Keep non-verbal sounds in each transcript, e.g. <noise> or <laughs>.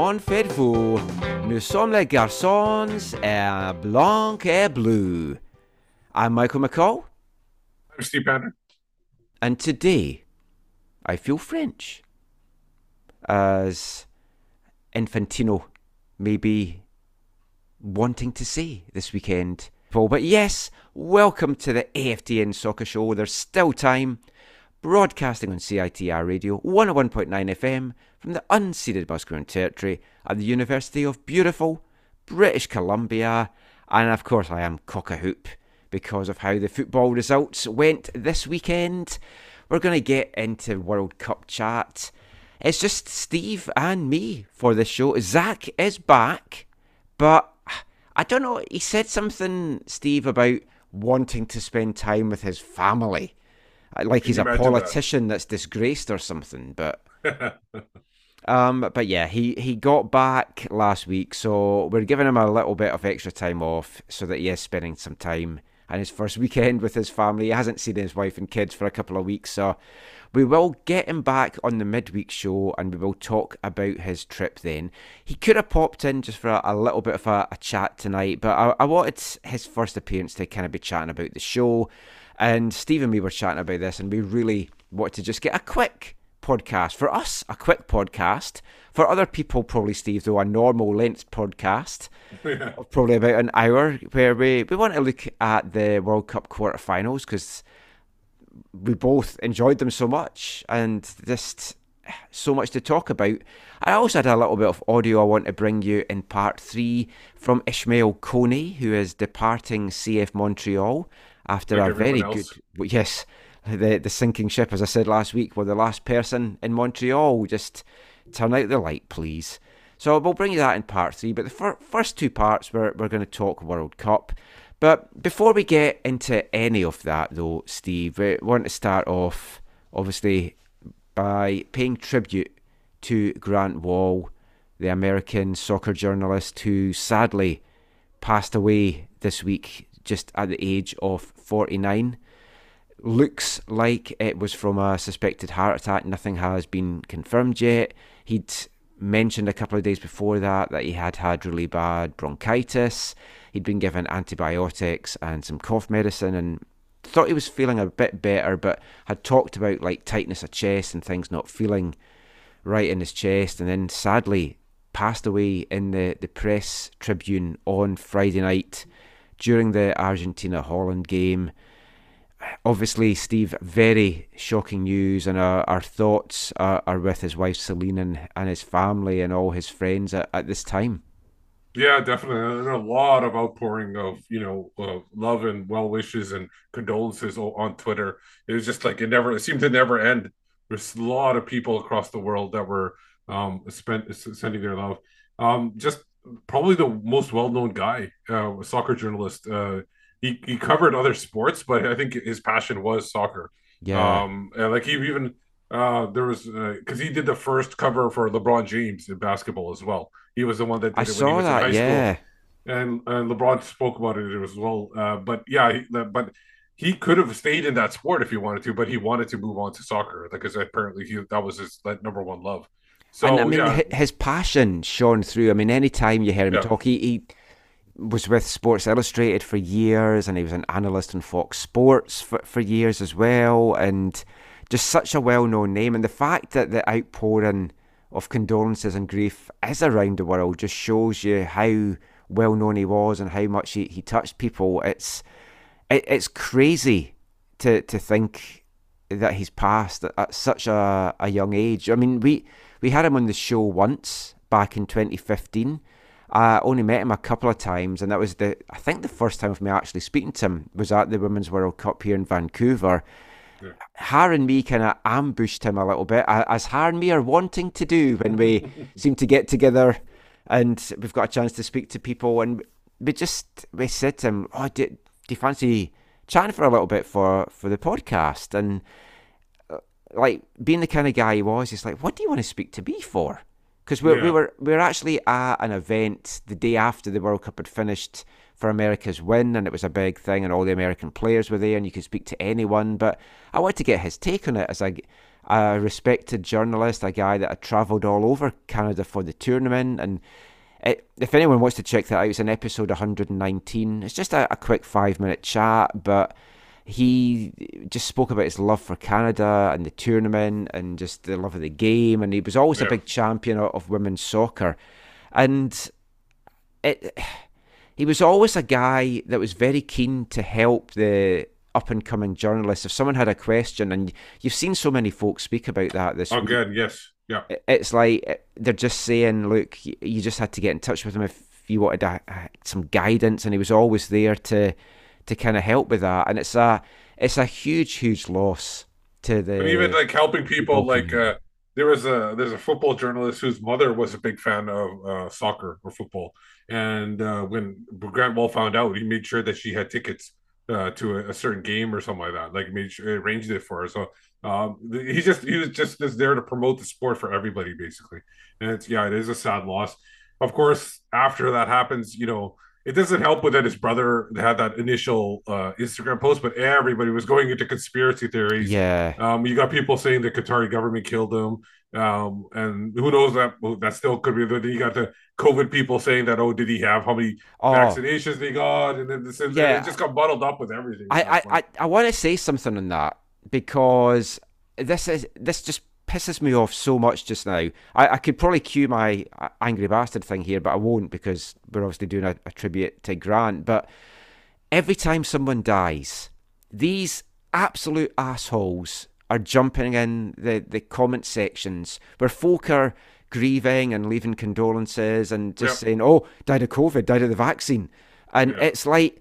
Comment faites-vous? Nous sommes les garçons et blanc et bleu. I'm Michael McCall, I'm Steve Banner. and today I feel French. As Infantino may be wanting to say this weekend. But yes, welcome to the AFTN Soccer Show. There's still time. Broadcasting on CITR Radio 101.9 FM from the unceded Musqueam territory at the University of beautiful British Columbia. And of course, I am cock a hoop because of how the football results went this weekend. We're going to get into World Cup chat. It's just Steve and me for this show. Zach is back, but I don't know. He said something, Steve, about wanting to spend time with his family. Uh, Like he's a imagine that? politician that's disgraced or something. But <laughs> um, but yeah, he he got back last week, so we're giving him a little bit of extra time off so that he is spending some time and his first <laughs> weekend with his family. He hasn't seen his wife and kids for a couple of weeks, so we will get him back on the midweek show and we will talk about his trip then. He could have popped in just for a, a little bit of a, a chat tonight, but I, I wanted his first appearance to kind of be chatting about the show. And Steve and me were chatting about this, and we really wanted to just get a quick podcast. For us, a quick podcast. For other people, probably, Steve, though, a normal length podcast <laughs> of probably about an hour, where we, we want to look at the World Cup quarterfinals because we both enjoyed them so much and just so much to talk about. I also had a little bit of audio I want to bring you in part three from Ismaël Koné, who is departing CF Montreal after Like a very everyone good. Yes, the the sinking ship, as I said last week, were the last person in Montreal. Just turn out the light, please. So we'll bring you that in part three. But the fir- first two parts, we're, we're going to talk World Cup. But before we get into any of that, though, Steve, we want to start off, obviously, by paying tribute to Grant Wahl, the American soccer journalist who sadly passed away this week just at the age of 49 looks like it was from a suspected heart attack. Nothing has been confirmed yet. He'd mentioned a couple of days before that that he had had really bad bronchitis. He'd been given antibiotics and some cough medicine and thought he was feeling a bit better, but had talked about like tightness of chest and things not feeling right in his chest. And then sadly passed away in the, the press tribune on Friday night during the Argentina Holland game obviously, Steve, very shocking news, and our, our thoughts are, are with his wife Celine and, and his family and all his friends at, at this time. Yeah, definitely. And a lot of outpouring of, you know, uh, love and well wishes and condolences on Twitter. It was just like it never, it seemed to never end. There's a lot of people across the world that were um spent sending their love. Um, just probably the most well-known guy, uh, soccer journalist. Uh, he he covered other sports, but I think his passion was soccer. Yeah, Um, and like he even uh there was because he did the first cover for LeBron James in basketball as well. He was the one that did I it when he saw was in high that. school Yeah, and and LeBron spoke about it as well. Uh, but yeah, he, but he could have stayed in that sport if he wanted to, but he wanted to move on to soccer because apparently he that was his like, number one love. So and I mean yeah, his passion shone through. I mean, any time you hear him Yeah. talk, he, he was with Sports Illustrated for years, and he was an analyst on Fox Sports for, for years as well, and just such a well-known name. And the fact that the outpouring of condolences and grief is around the world just shows you how well known he was and how much he, he touched people. It's it, it's crazy to to think that he's passed at such a, a young age. I mean, we we had him on the show once back in 2015. I only met him a couple of times, and that was the I think the first time of me actually speaking to him was at the Women's World Cup here in Vancouver. Yeah. Har and me kind of ambushed him a little bit, as Har and me are wanting to do when we <laughs> seem to get together and we've got a chance to speak to people. And we just we said to him, "Oh, do, do you fancy chatting for a little bit for for the podcast?" And like being the kind of guy he was, he's like, "What do you want to speak to me for?" Because we, yeah. we were we were actually at an event the day after the World Cup had finished for America's win, and it was a big thing, and all the American players were there, and you could speak to anyone. But I wanted to get his take on it as a, a respected journalist, a guy that had travelled all over Canada for the tournament. And it, if anyone wants to check that out, it's an episode 119. It's just a, a quick five minute chat, but he just spoke about his love for Canada and the tournament and just the love of the game. And he was always yeah. a big champion of, women's soccer. And it he was always a guy that was very keen to help the up and coming journalists. If someone had a question, and you've seen so many folks speak about that this Oh, week, yes, yeah, it's like eh, they're just saying, look, you just had to get in touch with him if you wanted a, some guidance, and he was always there to to kind of help with that. And it's a it's a huge, huge loss to the and even like helping people like. Uh, there was a there's a football journalist whose mother was a big fan of uh, soccer or football, and uh, when Grant Wahl found out, he made sure that she had tickets uh, to a, a, certain game or something like that. Like made sure arranged it for her. So um, he just he was just, just there to promote the sport for everybody basically. And it's yeah, it is a sad loss. Of course, after that happens, you know, it doesn't help with that his brother had that initial uh, Instagram post, but everybody was going into conspiracy theories. Yeah. Um, you got people saying the Qatari government killed him. Um, and who knows that that still could be. Then you got the COVID people saying that, oh, did he have how many oh. vaccinations they got? And then this, yeah. it just got bottled up with everything. I, I, I, I want to say something on that because this is this just pisses me off so much just now. I, I could probably cue my angry bastard thing here, but I won't because we're obviously doing a, a tribute to Grant. But every time someone dies, these absolute assholes are jumping in the, the comment sections where folk are grieving and leaving condolences and just yep. saying, oh, died of COVID, died of the vaccine. And yep. it's like,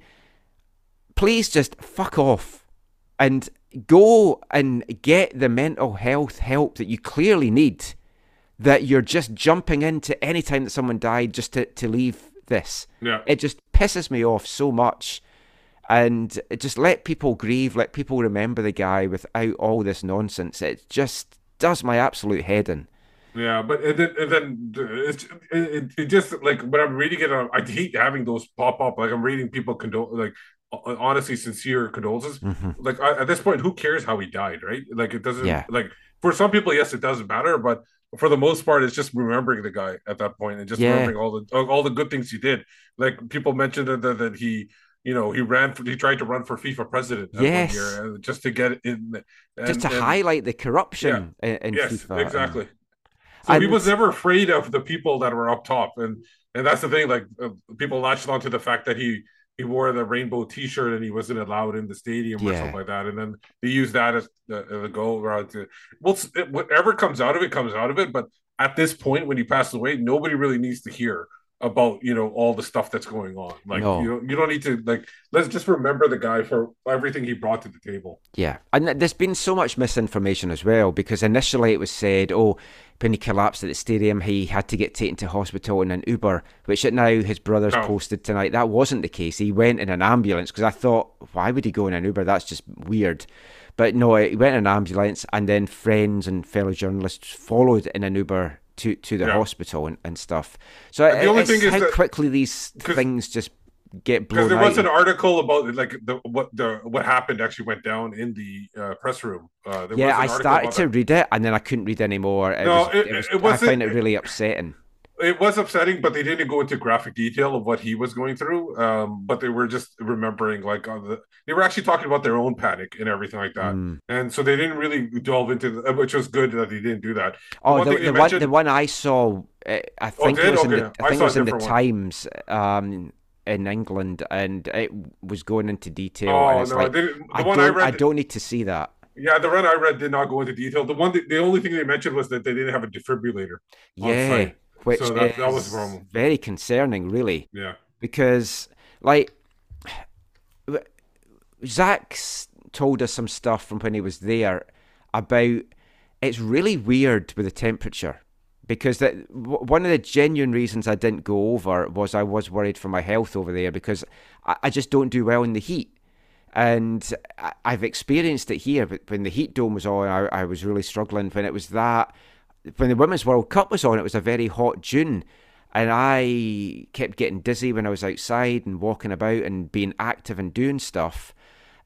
please just fuck off and go and get the mental health help that you clearly need. That you're just jumping into any time that someone died just to, to leave this. Yeah. It just pisses me off so much and just let people grieve, let people remember the guy without all this nonsense. It just does my absolute head in. Yeah, but and then, it's it, it, just like when I'm reading it, I hate having those pop up. Like I'm reading people condole, like honestly sincere condolences. Mm-hmm. Like at this point, who cares how he died, right? Like it doesn't. Yeah. Like for some people, yes, it doesn't matter, but for the most part, it's just remembering the guy at that point and just yeah. remembering all the all the good things he did. Like people mentioned that, that he you know, he ran for, he tried to run for FIFA president yes. year, just to get in, and, just to and, highlight the corruption yeah, in, yes, FIFA. Exactly. So and, he was never afraid of the people that were up top, and and that's the thing. Like uh, people latched onto the fact that he he wore the rainbow T-shirt and he wasn't allowed in the stadium yeah. or something like that, and then they used that as the, the goal around to well, whatever comes out of it comes out of it. But at this point, when he passed away, nobody really needs to hear about you know all the stuff that's going on. Like no. you don't you don't need to like let's just remember the guy for everything he brought to the table. Yeah. And there's been so much misinformation as well because initially it was said oh when he collapsed at the stadium he had to get taken to hospital in an uber which now his brothers oh. posted tonight that wasn't the case. He went in an ambulance because i thought why would he go in an uber? That's just weird. But no he went in an ambulance and then friends and fellow journalists followed in an uber to to the yeah. hospital and, and stuff. So the only thing is how that, quickly these things just get blown. Because there was an article about like the what the what happened actually went down in the uh, press room. Uh, yeah, I started to read it and then I couldn't read anymore. It no, was, it, it, was, it I find it really upsetting. It was upsetting, but they didn't go into graphic detail of what he was going through. Um, but they were just remembering, like, on the, they were actually talking about their own panic and everything like that. Mm. And so they didn't really delve into, the, which was good that they didn't do that. Oh, the, the one the one I saw, uh, I think did? it was in the I I think it was in the one. Times um, in England, and it was going into detail. Oh no, like. The I one don't, I read, I don't need to see that. yeah, the one I read did not go into detail. The one, the only thing they mentioned was that they didn't have a defibrillator. Yeah. Which So that- that was is the problem. very concerning, really. Yeah, because like Zach's told us some stuff from when he was there about it's really weird with the temperature because that w- one of the genuine reasons I didn't go over was I was worried for my health over there because I, I just don't do well in the heat. And I- I've experienced it here, but when the heat dome was on, I, I was really struggling. When it was that, when the Women's World Cup was on, it was a very hot June, and I kept getting dizzy when I was outside and walking about and being active and doing stuff.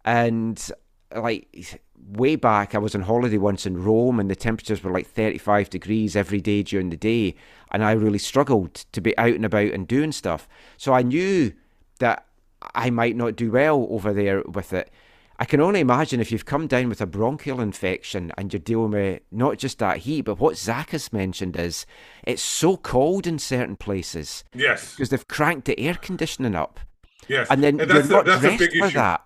And like way back, I was on holiday once in Rome, and the temperatures were like 35 degrees every day during the day, and I really struggled to be out and about and doing stuff. So I knew that I might not do well over there with it. I can only imagine if you've come down with a bronchial infection and you're dealing with not just that heat, but what Zach has mentioned is it's so cold in certain places yes, because they've cranked the air conditioning up, yes, and then that's you're the- not that's a big for issue. that.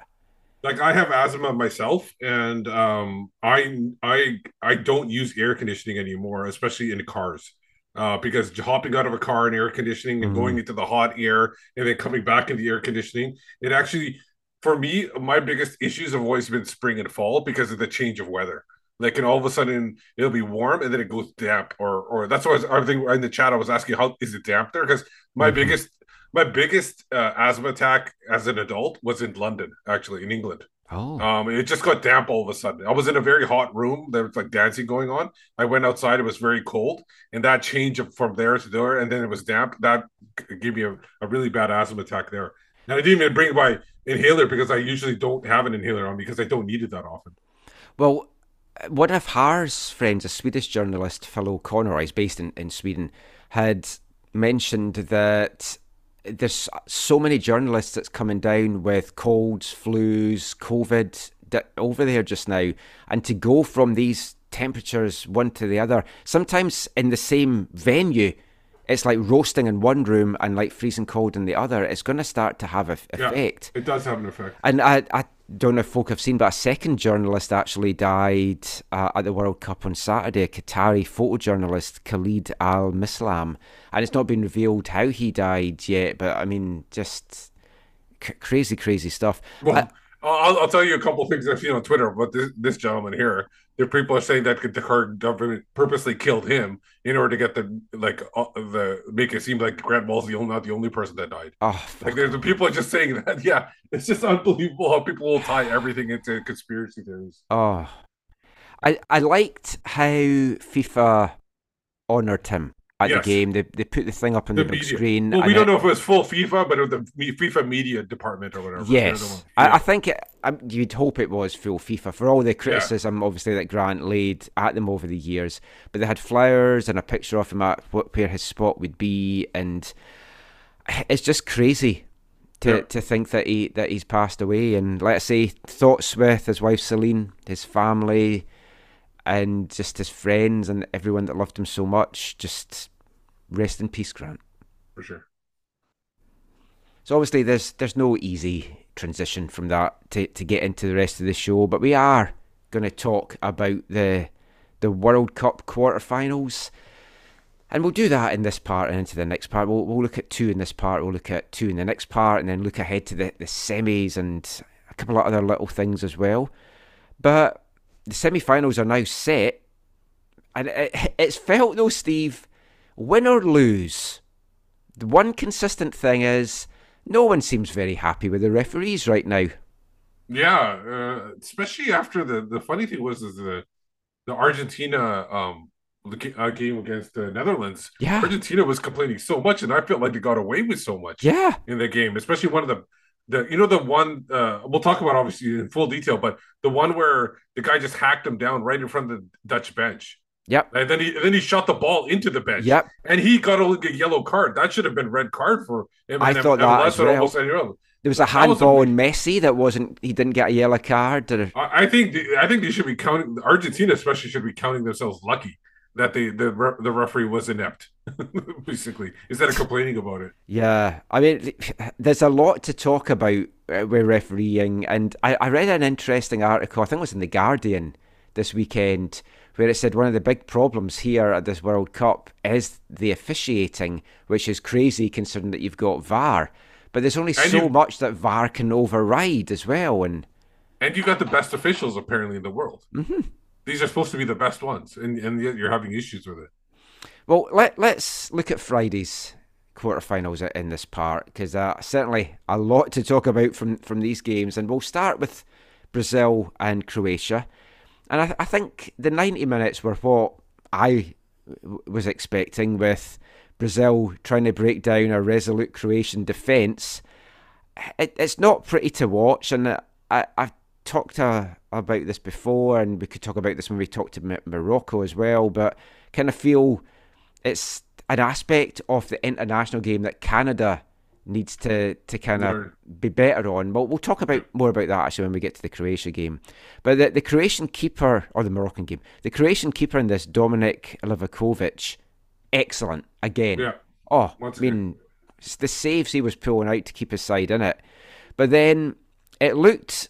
like I have asthma myself, and um, I I I don't use air conditioning anymore, especially in cars, uh, because hopping out of a car and air conditioning and Mhm. going into the hot air and then coming back into the air conditioning, it actually, for me, my biggest issues have always been spring and fall because of the change of weather. Like, and all of a sudden it'll be warm and then it goes damp, or or that's why I was think in the chat I was asking how is it damp there because my Mhm. biggest my biggest uh, asthma attack as an adult was in London, actually in England. Oh, Um, it just got damp all of a sudden. I was in a very hot room. There was like dancing going on. I went outside. It was very cold, and that change of from there to there, and then it was damp. That gave me a, a really bad asthma attack there. And I didn't even bring my inhaler because I usually don't have an inhaler on because I don't need it that often. Well, one of Har's friends, a Swedish journalist, Phil O'Connor, he's based in, in Sweden, had mentioned that there's so many journalists that's coming down with colds, flus, COVID over there just now, and to go from these temperatures one to the other, sometimes in the same venue, it's like roasting in one room and like freezing cold in the other. It's going to start to have a Yeah. effect. It does have an effect. And I, I don't know if folk have seen, but a second journalist actually died uh, at the World Cup on Saturday, a Qatari photojournalist, Khalid Al Misslam. And it's not been revealed how he died yet, but I mean, just c- crazy, crazy stuff. Well, I- I'll, I'll tell you a couple of things I've seen on Twitter about this, this gentleman here. The people are saying that the current government purposely killed him in order to get the like uh, the make it seem like Grant Wahl's the only not the only person that died. oh, Like there's the people are just saying <laughs> that. Yeah, it's just unbelievable how people will tie everything into conspiracy theories. oh. I, I liked how FIFA honoured him at Yes. the game. They, they put the thing up on the, The big media. screen. Well, we don't it- know if it was full FIFA, but it was the FIFA media department or whatever. Yes, I, yeah. I think it, I, you'd hope it was full FIFA for all the criticism, obviously, that Grant laid at them over the years. But they had flowers and a picture of him at what, where his spot would be, and it's just crazy to, Yeah. to think that he that he's passed away. And let's say thoughts with his wife Celine, his family, and just his friends and everyone that loved him so much. Just rest in peace, Grant. for sure. So obviously there's there's no easy transition from that to, to get into the rest of the show, but we are going to talk about the the World Cup quarterfinals. And we'll do that in this part and into the next part. We'll, we'll look at two in this part, we'll look at two in the next part, and then look ahead to the, the semis and a couple of other little things as well. But the semi finals are now set, and it, it's felt though, Steve, win or lose, the one consistent thing is no one seems very happy with the referees right now. Yeah, uh, especially after the the funny thing was is the the Argentina um the uh, game against the Netherlands. Yeah. Argentina was complaining so much, and I felt like they got away with so much Yeah. in the game, especially one of the the you know the one uh we'll talk about obviously in full detail, but the one where the guy just hacked him down right in front of the Dutch bench. Yep. And then he then he shot the ball into the bench. Yep. And he got a, a yellow card. That should have been red card for him. I and thought that as well. almost ended up. There was a handball in Messi that wasn't. He didn't get a yellow card. Or, I I think the- I think they should be counting Argentina, especially should be counting themselves lucky that they the the referee was inept, <laughs> basically, instead of complaining about it. Yeah, I mean, there's a lot to talk about uh, with refereeing, and I, I read an interesting article. I think it was in the Guardian this weekend, where it said one of the big problems here at this World Cup is the officiating, which is crazy considering that you've got VAR. But there's only And so you- much that VAR can override as well, and And you got the best officials apparently in the world. Mm-hmm. These are supposed to be the best ones, and and yet you're having issues with it. Well, let, let's look at Friday's quarterfinals in this part because uh, certainly a lot to talk about from, from these games. And we'll start with Brazil and Croatia. And I, I think the 90 minutes were what I w- was expecting with Brazil trying to break down a resolute Croatian defence. It, it's not pretty to watch, and uh, I, I've talked uh, about this before, and we could talk about this when we talked to Mo- Morocco as well. But kind of feel it's an aspect of the international game that Canada needs to to kind of Learn. be better on. But we'll talk about more about that actually when we get to the Croatia game. But the, the Croatian keeper or the Moroccan game, the Croatian keeper in this Dominik Livakovic, excellent again. Yeah. Oh, Once I mean, the saves he was pulling out to keep his side in it. But then it looked,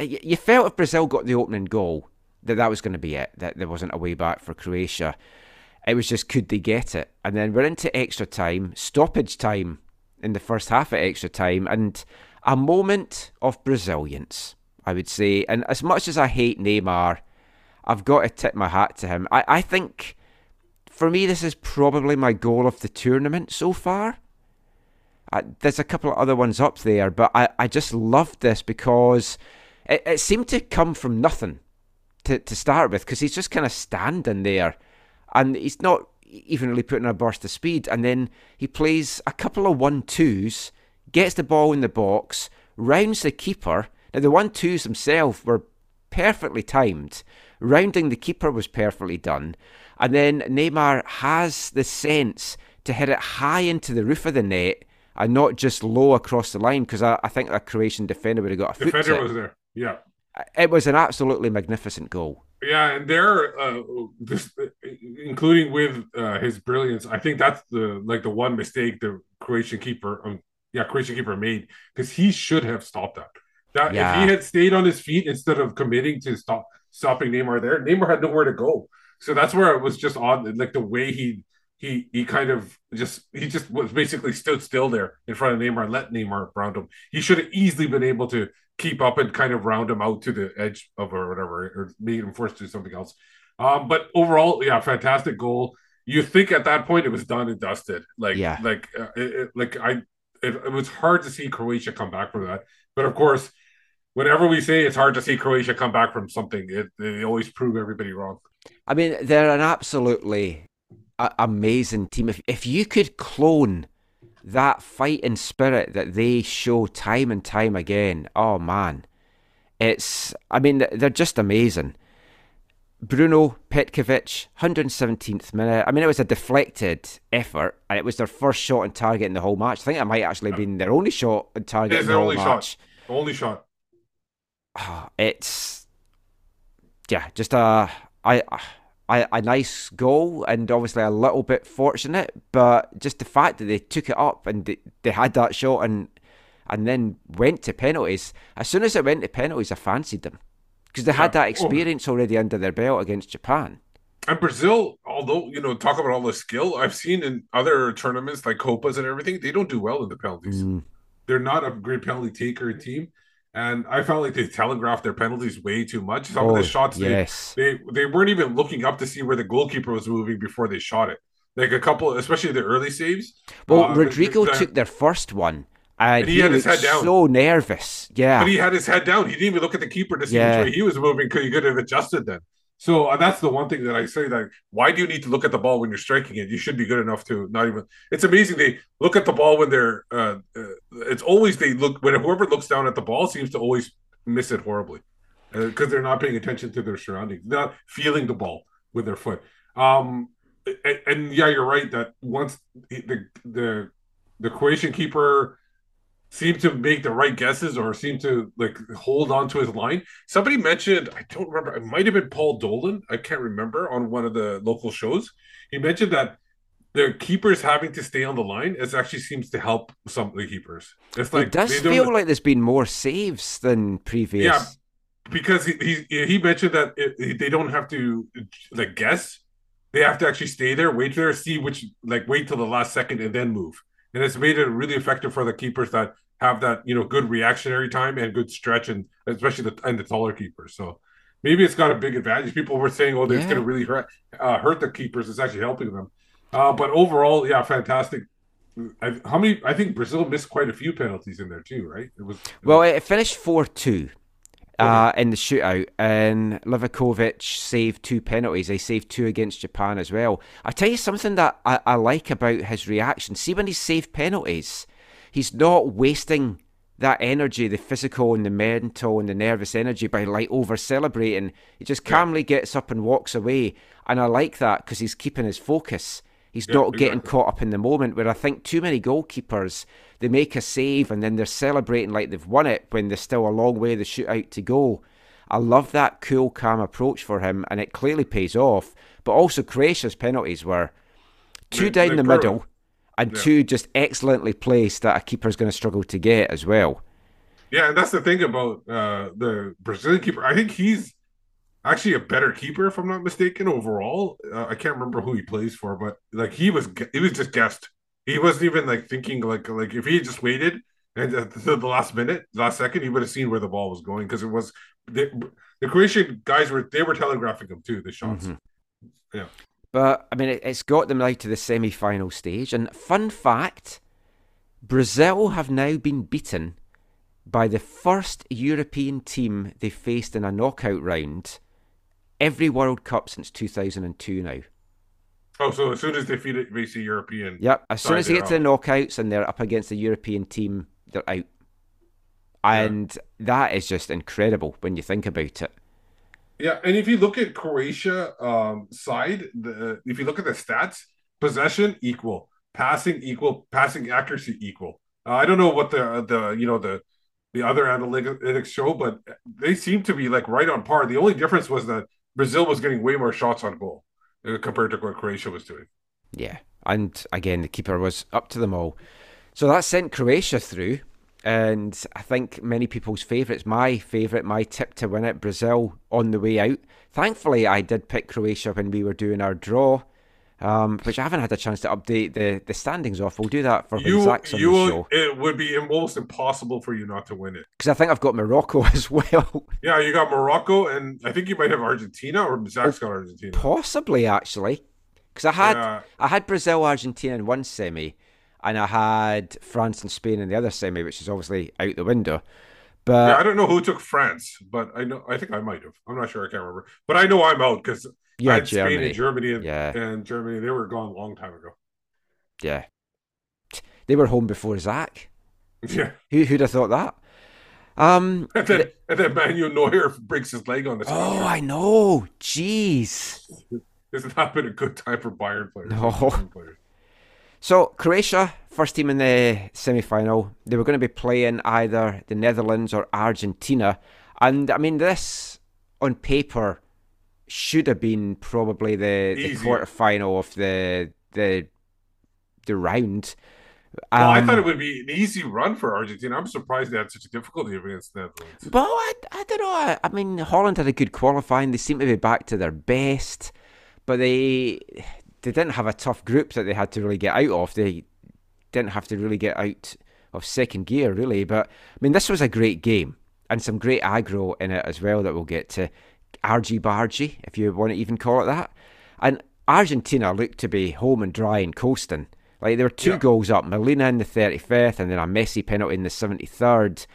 you felt if Brazil got the opening goal, that that was going to be it, that there wasn't a way back for Croatia. It was just could they get it? And then we're into extra time, stoppage time in the first half of extra time, and a moment of Brazilians, I would say. And as much as I hate Neymar, I've got to tip my hat to him. I, I think for me, this is probably my goal of the tournament so far. Uh, there's a couple of other ones up there, but I, I just loved this because it, it seemed to come from nothing to, to start with because he's just kind of standing there and he's not even really putting a burst of speed. And then he plays a couple of one twos, gets the ball in the box, rounds the keeper. Now, the one twos themselves were perfectly timed. Rounding the keeper was perfectly done. And then Neymar has the sense to hit it high into the roof of the net and not just low across the line because I, I think a Croatian defender would have got a foot Defender was there. Yeah. It was an absolutely magnificent goal. Yeah, and there, uh, this, including with uh, his brilliance, I think that's the like the one mistake the Croatian keeper, um, yeah, Croatian keeper made because he should have stopped that. That if he had stayed on his feet instead of committing to stop stopping Neymar there, Neymar had nowhere to go. So that's where it was just odd, like the way he he he kind of just he just was basically stood still there in front of Neymar, and let Neymar round him. He should have easily been able to keep up and kind of round him out to the edge of or whatever, or made him forced to do something else. Um, but overall, yeah, fantastic goal. You think at that point it was done and dusted, like Yeah. like uh, it, it- like I. It, it was hard to see Croatia come back from that, but of course, whenever we say it's hard to see Croatia come back from something, it, they always prove everybody wrong. I mean, they're an absolutely amazing team. If if you could clone that fighting spirit that they show time and time again, oh man, it's. I mean, they're just amazing. Bruno Petkovic, 117th minute. I mean, it was a deflected effort, and it was their first shot on target in the whole match. I think it might actually have been their only shot on target in the their whole only match. shot. Only shot. Ah, it's yeah, just a a, a a nice goal and obviously a little bit fortunate, but just the fact that they took it up and they, they had that shot and and then went to penalties. As soon as it went to penalties, I fancied them because they Yeah. had that experience already under their belt against Japan. And Brazil, although you know, talk about all the skill I've seen in other tournaments like Copas and everything, they don't do well in the penalties. Mm, They're not a great penalty taker team, and I felt like they telegraphed their penalties way too much. Some of oh, the shots they, yes, they they weren't even looking up to see where the goalkeeper was moving before they shot it. Like a couple, especially the early saves. well, uh, Rodrygo the- took their first one. And, And he he, had his head down. so nervous. Yeah, But he had his head down. He didn't even look at the keeper to see Yeah. which way he was moving because he could have adjusted then. So uh, that's the one thing that I say that why do you need to look at the ball when you're striking it? You should be good enough to not even. It's amazing they look at the ball when they're. Uh, uh, it's always they look when whoever looks down at the ball seems to always miss it horribly because they're not paying attention to their surroundings, not feeling the ball with their foot. Um, and, and yeah, you're right that once the the the Croatian keeper seemed to make the right guesses or seem to like hold on to his line. Somebody mentioned, I don't remember, it might have been Paul Dolan, I can't remember, on one of the local shows. He mentioned that the keepers having to stay on the line it actually seems to help some of the keepers. It's like it does they feel like there's been more saves than previous. Yeah. because he he, he mentioned that it, they don't have to like guess. They have to actually stay there, wait there, see which like wait till the last second and then move. And it's made it really effective for the keepers that have that you know good reactionary time and good stretch, and especially the and the taller keepers. So maybe it's got a big advantage. People were saying, "Oh, it's Yeah. going to really hurt uh, hurt the keepers." It's actually helping them. Uh, but overall, yeah, fantastic. I, how many? I think Brazil missed quite a few penalties in there too, right? It was Well, it finished 4 2 uh, in the shootout, and Livakovic saved two penalties. He saved two against Japan as well. I tell you something that I, I like about his reaction. See, when he saved penalties, he's not wasting that energy, the physical and the mental and the nervous energy by like over celebrating. He just calmly gets up and walks away. And I like that because he's keeping his focus. He's Yeah, not getting exactly. caught up in the moment where I think too many goalkeepers they make a save and then they're celebrating like they've won it when there's still a long way the shootout to go. I love that cool, calm approach for him, and it clearly pays off. But also Croatia's penalties were two They- down they the middle and Yeah. two just excellently placed that a keeper's going to struggle to get as well. Yeah, and that's the thing about uh, the Brazilian keeper. I think he's actually a better keeper, if I'm not mistaken. Overall, uh, I can't remember who he plays for, but like he was, he was just guessed. He wasn't even like thinking like like if he had just waited and at the, the last minute, last second, he would have seen where the ball was going because it was the, the Croatian guys were they were telegraphing him too the shots. Mhm. Yeah. But I mean, it, it's got them now to the semi-final stage. And fun fact: Brazil have now been beaten by the first European team they faced in a knockout round every World Cup since 2002. Now, Oh, so as soon as they face a European, yep. As soon as they get to the knockouts and they're up against a European team, they're out. And that is just incredible when you think about it. Yeah, and if you look at Croatia um, side, the if you look at the stats, possession equal, passing equal, passing accuracy equal. Uh, I don't know what the the you know the the other analytics show, but they seem to be like right on par. The only difference was that Brazil was getting way more shots on goal uh, compared to what Croatia was doing. Yeah, and again, the keeper was up to them all. So that sent Croatia through, and I think many people's favourites, my favourite, my tip to win it, Brazil on the way out. Thankfully, I did pick Croatia when we were doing our draw, um, which I haven't had a chance to update the, the standings off. We'll do that for You Zach's on you the show. it would be almost impossible for you not to win it. Because I think I've got Morocco <laughs> as well. Yeah, you got Morocco, and I think you might have Argentina, or Zach's got Argentina. Possibly, actually. Because I had Yeah. I had Brazil, Argentina in one semi, and I had France and Spain in the other semi, which is obviously out the window. But Yeah, I don't know who took France, but I know I think I might have. I'm not sure. I can't remember. But I know I'm out because had had Spain and Germany and, Yeah. and Germany. They were gone a long time ago. Yeah. They were home before Zach. <laughs> Yeah, Who, who'd have thought that? Um, <laughs> and then and then Manuel Neuer breaks his leg on the. oh. I know. Jeez. <laughs> It's not been a good time for Bayern players. No. Bayern players. So, Croatia, first team in the semi final, they were going to be playing either the Netherlands or Argentina. And I mean, this on paper should have been probably the, the quarter final of the the the round. Well, I Um, thought it would be an easy run for Argentina. I'm surprised they had such a difficulty against the Netherlands. Well, I, I don't know. I, I mean, Holland had a good qualifying. They seem to be back to their best, but they they didn't have a tough group that they had to really get out of. They didn't have to really get out of second gear, really. But I mean, this was a great game and some great aggro in it as well that we'll get to. Argy bargy, if you want to even call it that. And Argentina looked to be home and dry and coasting. Like there were two Yeah. goals up, Molina in the 35th and then a Messi penalty in the 73rd.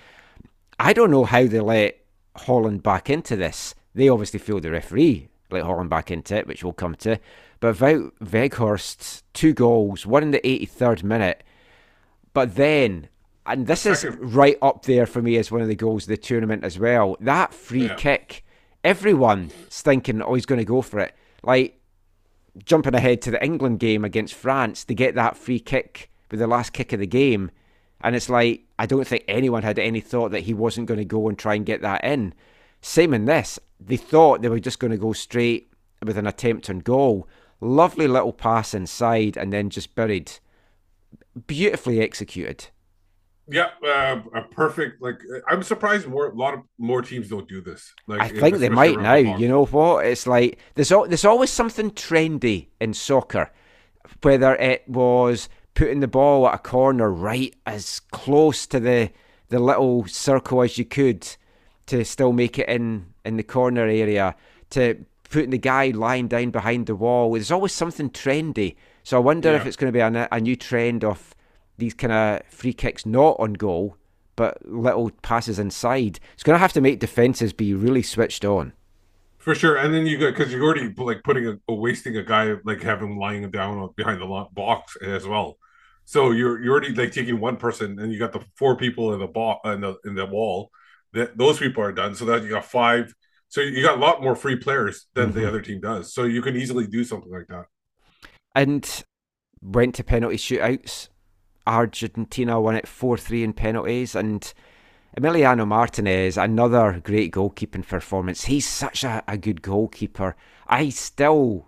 I don't know how they let Holland back into this. They obviously feel the referee let Holland back into it, which we'll come to. But Wout Weghorst, two goals, one in the 83rd minute. But then, and this is right up there for me as one of the goals of the tournament as well. That free Yeah. kick, everyone's thinking, oh, he's going to go for it. Like, jumping ahead to the England game against France, to get that free kick with the last kick of the game. And it's like, I don't think anyone had any thought that he wasn't going to go and try and get that in. Same in this. They thought they were just going to go straight with an attempt on goal. Lovely little pass inside and then just buried. Beautifully executed. Yeah, uh, a perfect. Like I'm surprised more a lot of more teams don't do this. Like I think they might now. The you know what? It's like there's al- there's always something trendy in soccer, whether it was putting the ball at a corner right as close to the the little circle as you could to still make it in in the corner area, to putting the guy lying down behind the wall. There's always something trendy. So I wonder Yeah. if it's going to be a, a new trend of these kind of free kicks not on goal, but little passes inside. It's going to have to make defenses be really switched on. For sure, and then you got because you're already like putting a, a wasting a guy like having him lying down behind the box as well. So you're you're already like taking one person, and you got the four people in the box in the in the wall. That those people are done. So that you got five. So you got a lot more free players than Mhm. the other team does. So you can easily do something like that. And went to penalty shootouts. Argentina won it 4 3 in penalties. And Emiliano Martinez, another great goalkeeping performance. He's such a, a good goalkeeper. I still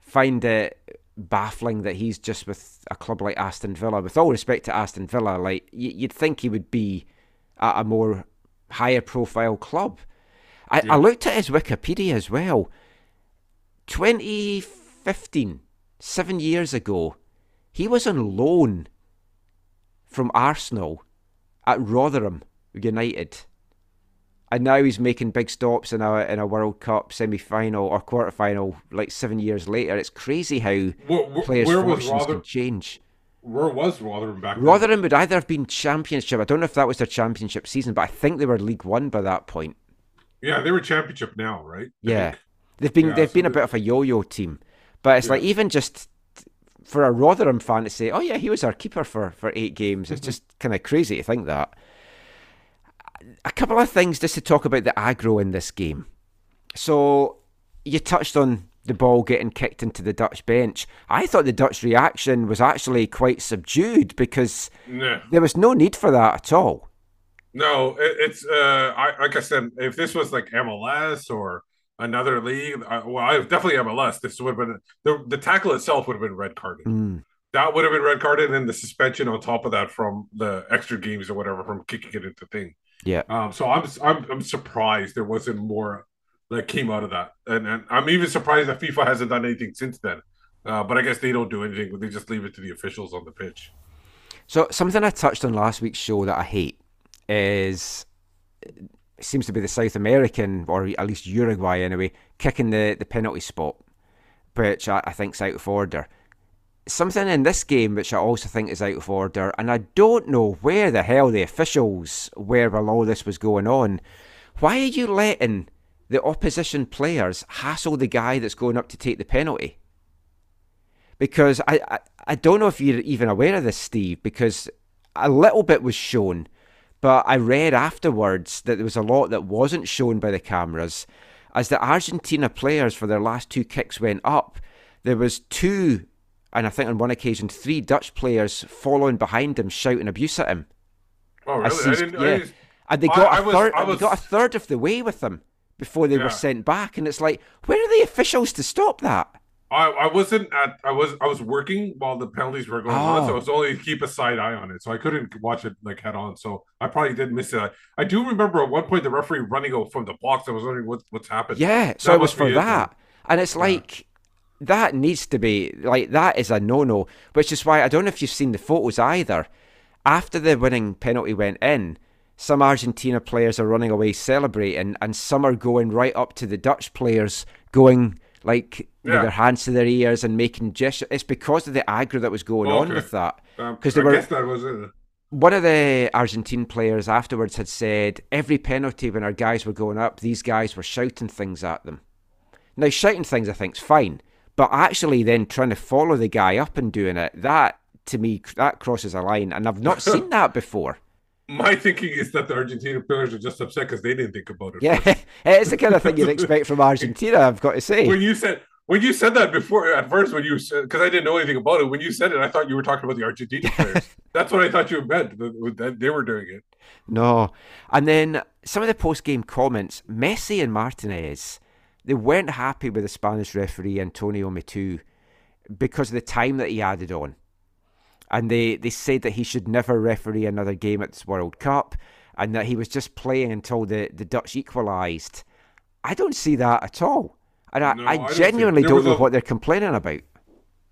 find it baffling that he's just with a club like Aston Villa. With all respect to Aston Villa, like you'd think he would be at a more higher profile club. I, Yeah. I looked at his Wikipedia as well. 2015, seven years ago, he was on loan from Arsenal at Rotherham United. And now he's making big stops in a in a World Cup semi final or quarter final like seven years later. It's crazy how Where, where, players' where fortunes can change. Where was Rotherham back then? Rotherham would either have been championship. I don't know if that was their championship season, but I think they were League One by that point. Yeah, they were championship now, right? Yeah. They've been Yeah, they've so been a bit of a yo-yo team, but it's Yeah. like even just for a Rotherham fan to say, "Oh yeah, he was our keeper for for eight games," it's mhm. just kind of crazy to think that. A couple of things just to talk about the aggro in this game. So you touched on the ball getting kicked into the Dutch bench. I thought the Dutch reaction was actually quite subdued because there was no need for that at all. No, it, it's uh, I like I said, if this was like MLS or another league, I, well, I definitely MLS. This would have been the the tackle itself would have been red carded. Mm. That would have been red carded, and the suspension on top of that from the extra games or whatever from kicking it into thing. Yeah. Um. So I'm I'm I'm surprised there wasn't more that came out of that, and and I'm even surprised that FIFA hasn't done anything since then. Uh, but I guess they don't do anything; they just leave it to the officials on the pitch. So something I touched on last week's show that I hate is seems to be the South American or at least Uruguay anyway kicking the, the penalty spot, which I, I think's out of order. Something in this game which I also think is out of order, and I don't know where the hell the officials were while all this was going on. Why are you letting the opposition players hassle the guy that's going up to take the penalty? because I, I I don't know if you're even aware of this, Steve, because a little bit was shown, but I read afterwards that there was a lot that wasn't shown by the cameras. As the Argentina players for their last two kicks went up, there was two, and I think on one occasion three Dutch players following behind him, shouting abuse at him. Oh, I really? I, didn't. yeah. I didn't And they got I a was- third. And they got a third of the way with them before they Yeah. were sent back, and it's like, where are the officials to stop that? I, I wasn't at I was I was working while the penalties were going on, so Oh. I was only to keep a side eye on it. So I couldn't watch it like head on. So I probably did miss it. I do remember at one point the referee running out from the box. I was wondering what, what's happened. Yeah, so That it was for it that. And it's like that needs to be like that is a no no, which is why I don't know if you've seen the photos either. After the winning penalty went in, some Argentina players are running away celebrating, and some are going right up to the Dutch players, going like with their hands to their ears and making gestures. It's because of the aggro that was going on with that. Um, 'Cause they I were- guess that was it. One of the Argentine players afterwards had said every penalty when our guys were going up, these guys were shouting things at them. Now, shouting things I think's fine, but actually then trying to follow the guy up and doing it, that to me, that crosses a line, and I've not seen <laughs> that before. My thinking is that the Argentina players are just upset because they didn't think about it. Yeah, <laughs> it is the kind of thing you'd expect from <laughs> Argentina, I've got to say. When you said when you said that before at first when you said because I didn't know anything about it when you said it I thought you were talking about the Argentina players. That's what I thought you meant that they were doing it. No. And then some of the post game comments, Messi and Martinez, they weren't happy with the Spanish referee Antonio Mateu because of the time that he added on. And they, they said that he should never referee another game at this World Cup and that he was just playing until the, the Dutch equalised. I don't see that at all. And I, No, I I don't genuinely don't know a- what they're complaining about.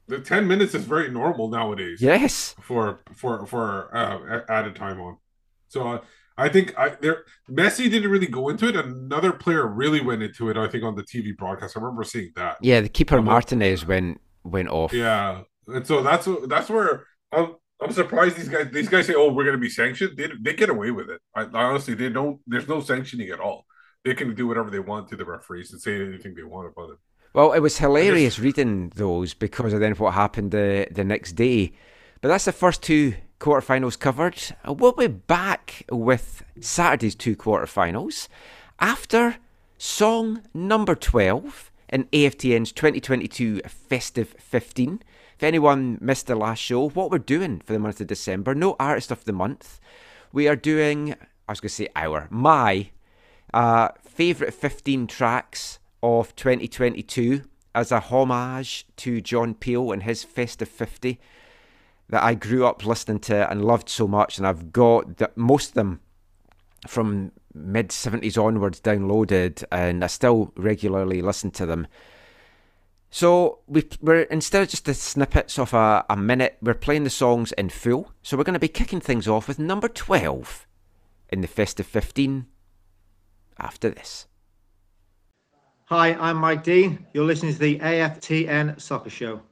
The ten minutes is very normal nowadays. Yes. for for for uh, added time on. So uh, I think I there Messi didn't really go into it. Another player really went into it. I think on the TV broadcast. I remember seeing that. Yeah, the keeper Um, Martinez went went off. Yeah, and so that's that's where I'm. I'm surprised these guys. These guys say, "Oh, we're going to be sanctioned." They they get away with it. I, honestly, they don't. There's no sanctioning at all. They can do whatever they want to the referees and say anything they want about it. Well, it was hilarious reading those because of then what happened the, the next day. But that's the first two quarterfinals covered. Uh, We'll be back with Saturday's two quarterfinals after song number 12 in AFTN's 2022 Festive 15. If anyone missed the last show, what we're doing for the month of December, no artist of the month. We are doing, I was going to say our, my uh, favourite 15 tracks of 2022 as a homage to John Peel and his Festive 50 that I grew up listening to and loved so much. And I've got the, most of them from mid 70s onwards downloaded, and I still regularly listen to them. So we, we're instead of just the snippets of a, a minute, we're playing the songs in full. So we're going to be kicking things off with number 12 in the Festive 15 after this. Hi, I'm Mike Dean. You're listening to the AFTN Soccer Show.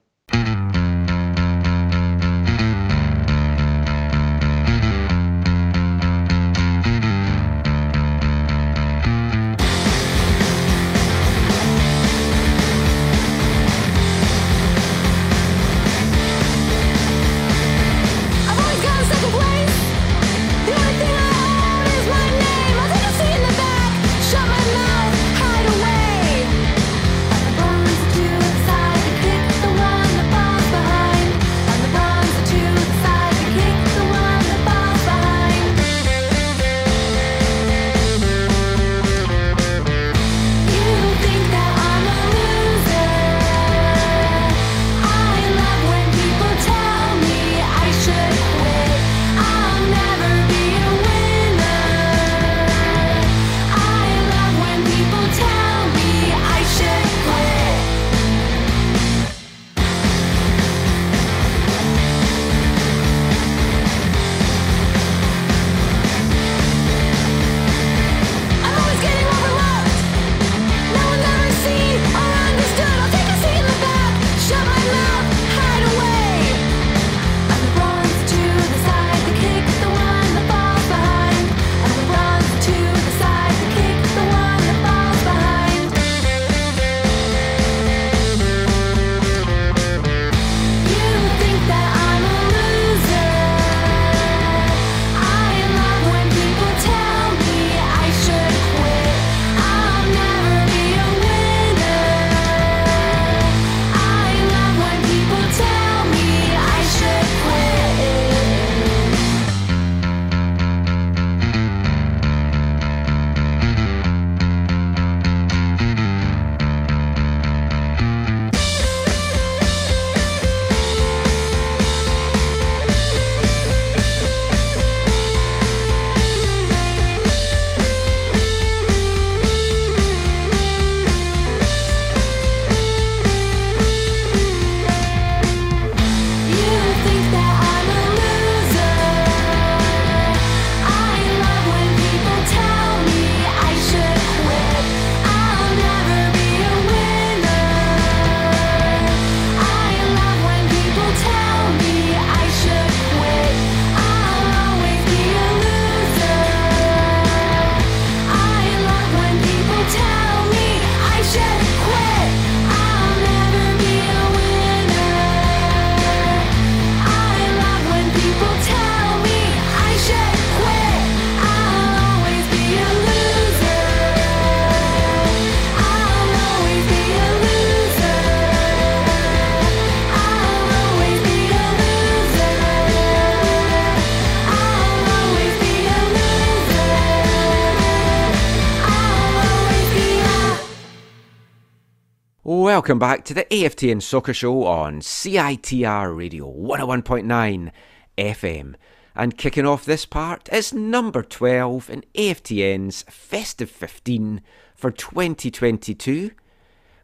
Welcome back to the AFTN Soccer Show on CITR Radio 101.9 FM. And kicking off this part is number 12 in AFTN's Festive 15 for 2022.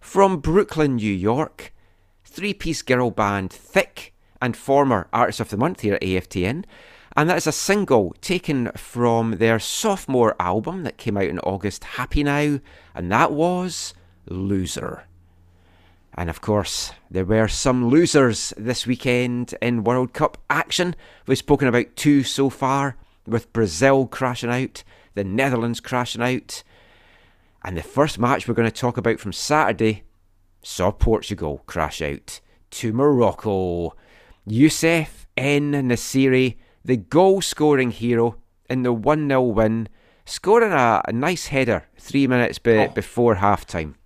From Brooklyn, New York, three piece girl band Thick and former Artist of the Month here at AFTN. And that is a single taken from their sophomore album that came out in August, Happy Now, and that was Loser. And of course, there were some losers this weekend in World Cup action. We've spoken about two so far, with Brazil crashing out, the Netherlands crashing out. And the first match we're going to talk about from Saturday saw Portugal crash out to Morocco. Youssef En-Nesyri, the goal scoring hero in the 1 0 win, scoring a, a, nice header three minutes be- oh. before half time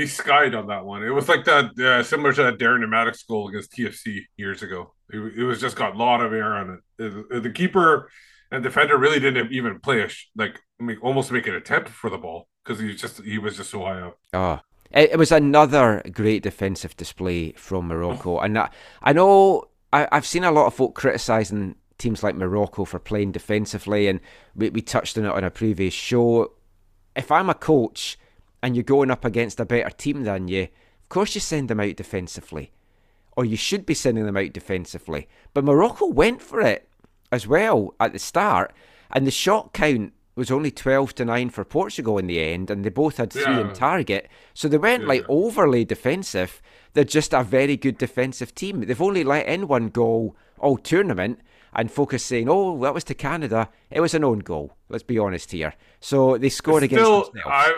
he skied on that one. It was like that uh, similar to that Darren Mattocks goal against TFC years ago. It, it, was just got a lot of air on it. The keeper and defender really didn't even play a sh- like make, almost make an attempt for the ball because he just he was just so high up. It, it was another great defensive display from Morocco, and I, I know I, I've seen a lot of folk criticising teams like Morocco for playing defensively, and we, we touched on it on a previous show. If I'm a coach and you're going up against a better team than you, of course you send them out defensively. Or you should be sending them out defensively. But Morocco went for it as well at the start, and the shot count was only 12 to 9 for Portugal in the end, and they both had three yeah. in target. So they weren't yeah. like overly defensive. They're just a very good defensive team. They've only let in one goal all tournament, and focus saying, "Oh, that was to Canada. It was an own goal." Let's be honest here. So they scored against themselves. I,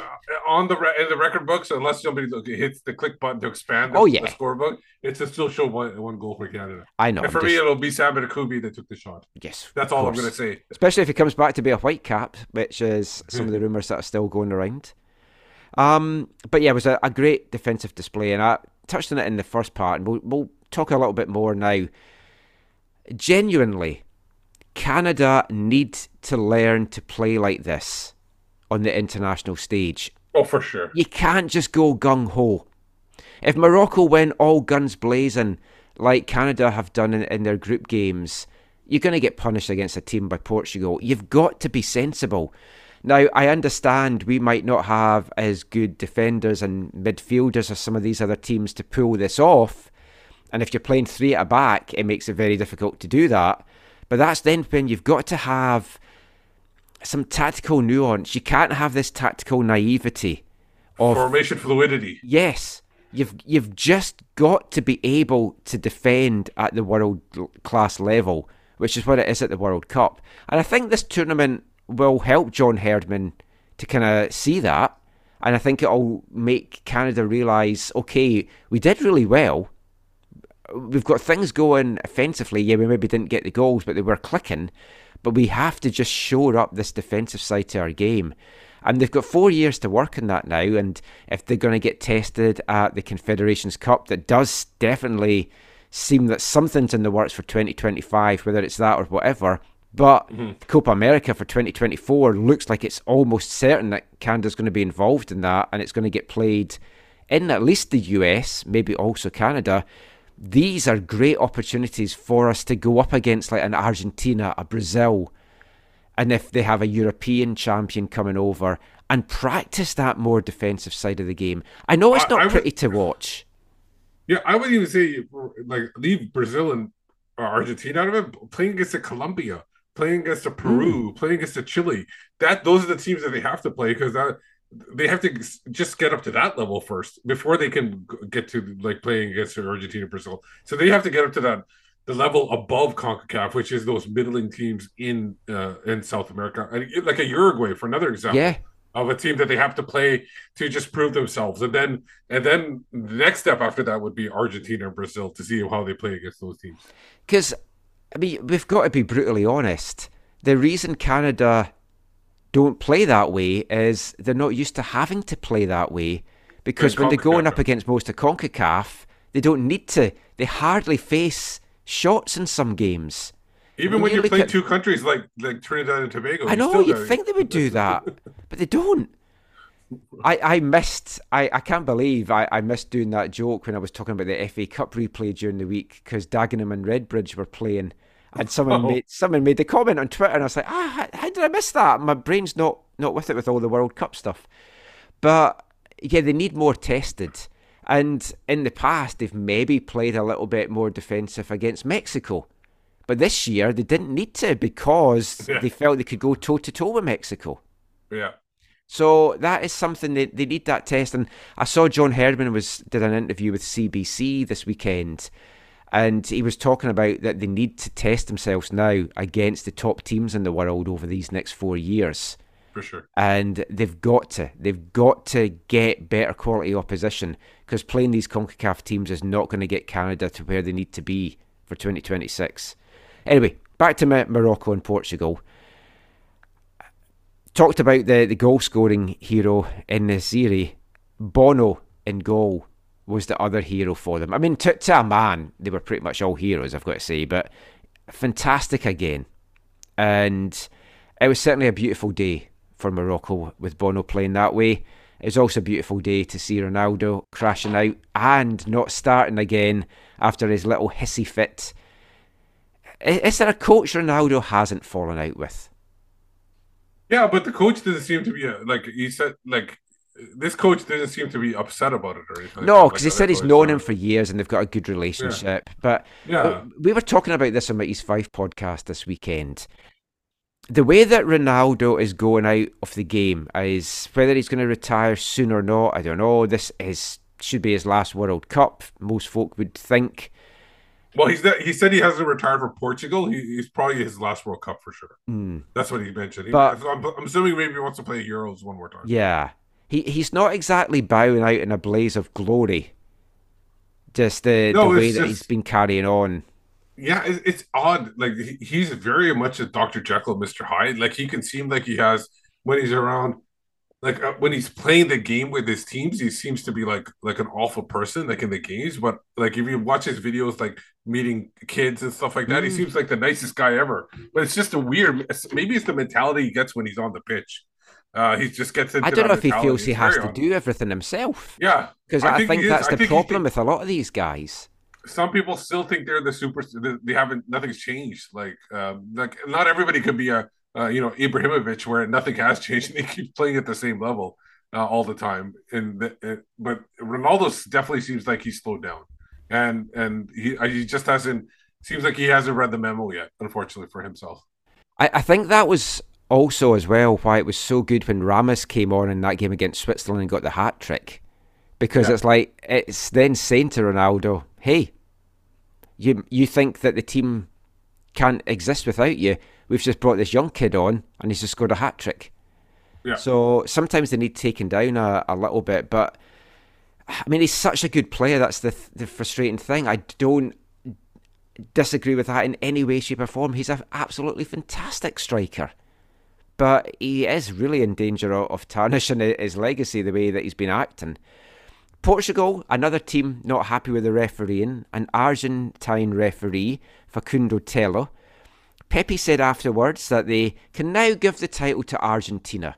on the in the record books, unless somebody hits the click button to expand the, oh, yeah. the scorebook, it's a still show one, one goal for Canada. I know. And for just, me, it'll be Sam Adekugbe that took the shot. Yes, that's all I'm going to say. Especially if he comes back to be a white cap, which is some of the <laughs> rumours that are still going around. Um, but yeah, it was a, a great defensive display, and I touched on it in the first part, and we'll, we'll talk a little bit more now genuinely, Canada need to learn to play like this on the international stage. Oh, for sure. You can't just go gung ho. If Morocco went all guns blazing, like Canada have done in, in their group games, you're going to get punished against a team by Portugal. You've got to be sensible. Now, I understand we might not have as good defenders and midfielders as some of these other teams to pull this off, and if you're playing three at a back, it makes it very difficult to do that. But that's then when you've got to have some tactical nuance. You can't have this tactical naivety of formation fluidity. Yes. You've you've just got to be able to defend at the world class level, which is what it is at the World Cup. And I think this tournament will help John Herdman to kind of see that. And I think it'll make Canada realise, okay, we did really well, we've got things going offensively. Yeah, we maybe didn't get the goals, but they were clicking. But we have to just shore up this defensive side to our game. And they've got four years to work on that now. And if they're going to get tested at the Confederations Cup, that does definitely seem that something's in the works for 2025, whether it's that or whatever. But mm-hmm. Copa America for 2024 looks like it's almost certain that Canada's going to be involved in that and it's going to get played in at least the US, maybe also Canada these are great opportunities for us to go up against like an Argentina, a Brazil, and if they have a European champion coming over and practice that more defensive side of the game. I know it's not I, I pretty would, to watch. Yeah, I would even say like leave Brazil and Argentina out of it. Playing against the Colombia, playing against the Peru, mm. playing against the Chile. That those are the teams that they have to play because that they have to just get up to that level first before they can get to like playing against Argentina, Brazil. So they have to get up to that the level above Concacaf, which is those middling teams in uh, in South America, and like a Uruguay for another example. Yeah. Of a team that they have to play to just prove themselves, and then and then the next step after that would be Argentina and Brazil to see how they play against those teams. Because I mean, we've got to be brutally honest. The reason Canada don't play that way is they're not used to having to play that way because when they're going up against most of CONCACAF, they don't need to. They hardly face shots in some games. Even when, when you are playing at, two countries like like Trinidad and Tobago, I know you'd think they would do <laughs> that, but they don't. I, I missed I, I can't believe I, I missed doing that joke when I was talking about the FA Cup replay during the week because Dagenham and Redbridge were playing and someone Oh. made someone made the comment on Twitter and I was like ah how, how did I miss that my brain's not not with it with all the World Cup stuff but yeah they need more tested and in the past they've maybe played a little bit more defensive against Mexico but this year they didn't need to because <laughs> Yeah. they felt they could go toe to toe with Mexico Yeah. so that is something they, they need that test. And I saw John Herdman was did an interview with CBC this weekend, and he was talking about that they need to test themselves now against the top teams in the world over these next four years. For sure. And they've got to, they've got to get better quality opposition because playing these CONCACAF teams is not going to get Canada to where they need to be for 2026. Anyway, back to Morocco and Portugal talked about the, the goal scoring hero En-Nesyri. Bono in goal was the other hero for them. I mean, to, to a man, they were pretty much all heroes, I've got to say, but fantastic again. And it was certainly a beautiful day for Morocco with Bono playing that way. It was also a beautiful day to see Ronaldo crashing out and not starting again after his little hissy fit. Is there a coach Ronaldo hasn't fallen out with? Yeah, but the coach doesn't seem to be uh like he said. Like this coach doesn't seem to be upset about it or anything. No, like because he said he's known him for years and they've got a good relationship. But Yeah. we were talking about this on my East Five podcast this weekend. The way that Ronaldo is going out of the game is whether he's going to retire soon or not. I don't know. This is should be his last World Cup. Most folk would think. Well, he's he said he hasn't retired for Portugal. He, he's probably his last World Cup for sure. Hmm. That's what he mentioned. He, But- I'm, I'm assuming maybe he wants to play Euros one more time. Yeah, he he's not exactly bowing out in a blaze of glory. Just the, No, the way it's that just- he's been carrying on. Yeah, it, it's odd. Like he's very much a Dr. Jekyll, Mr. Hyde. Like he can seem like he has when he's around, like uh, when he's playing the game with his teams, he seems to be like like an awful person, like in the games. But like if you watch his videos, like meeting kids and stuff like that, he Mm. seems like the nicest guy ever. But it's just a weird. Maybe it's the mentality he gets when he's on the pitch. Uh, he just gets into. I don't know if he feels he has to do everything himself. Yeah, Because I, he think is. that's I the think problem with a lot of these guys. some people still think they're the super. They they haven't. Nothing's changed. Like, um, like not everybody could be a, uh, you know, Ibrahimovic, where nothing has changed and they keep playing at the same level uh, all the time. And the, it, but Ronaldo definitely seems like he's slowed down, and and he uh, he just hasn't. Seems like he hasn't read the memo yet, unfortunately for himself. I, I think that was also as well why it was so good when Ramos came on in that game against Switzerland and got the hat trick. Because Yeah. it's like it's then saying to Ronaldo, Hey, you you think that the team can't exist without you. We've just brought this young kid on and he's just scored a hat trick. Yeah. So sometimes they need taken down a, a little bit, but I mean he's such a good player. That's the the frustrating thing. I don't disagree with that in any way, shape, or form. He's an absolutely fantastic striker, but he is really in danger of, tarnishing his legacy the way that he's been acting. Portugal, another team not happy with the refereeing, an Argentine referee, Facundo Tello. Pepe said afterwards that they can now give the title to Argentina.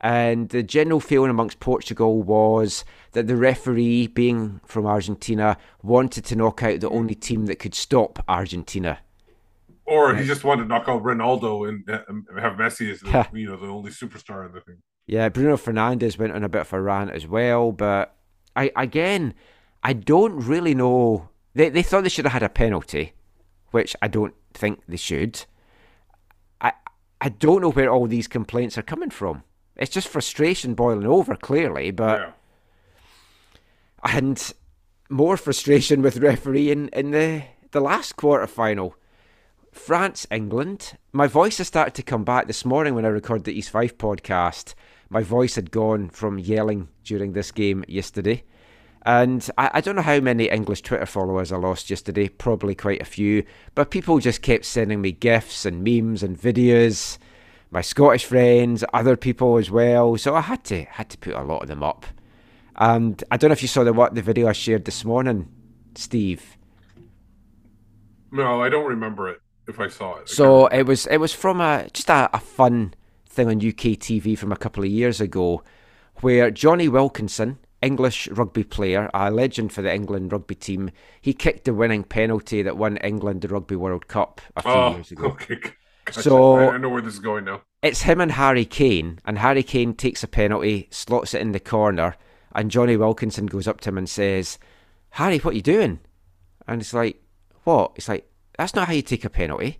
And the general feeling amongst Portugal was that the referee, being from Argentina, wanted to knock out the only team that could stop Argentina. Or he just wanted to knock out Ronaldo and have Messi as the, you know the only superstar in the thing. Yeah, Bruno Fernandes went on a bit of a rant as well, but I again, I don't really know. They they thought they should have had a penalty, which I don't think they should. I I don't know where all these complaints are coming from. It's just frustration boiling over, clearly, but yeah. and more frustration with refereeing in the the last quarter final. France England. My voice has started to come back this morning when I recorded the East Five podcast. My voice had gone from yelling during this game yesterday. And I, I don't know how many English Twitter followers I lost yesterday, probably quite a few. But people just kept sending me gifs and memes and videos. My Scottish friends, other people as well. So I had to had to put a lot of them up. And I don't know if you saw the what the video I shared this morning, Steve. No, I don't remember it. If I saw it, So it was it was from a just a, a fun thing on UK TV from a couple of years ago, where Jonny Wilkinson, English rugby player, a legend for the England rugby team, he kicked the winning penalty that won England the Rugby World Cup a few Oh, years ago. <laughs> okay. Gotcha. So- I, I know where this is going now. It's him and Harry Kane, and Harry Kane takes a penalty, slots it in the corner, and Jonny Wilkinson goes up to him and says, Harry, what are you doing? And it's like, what? It's like, that's not how you take a penalty.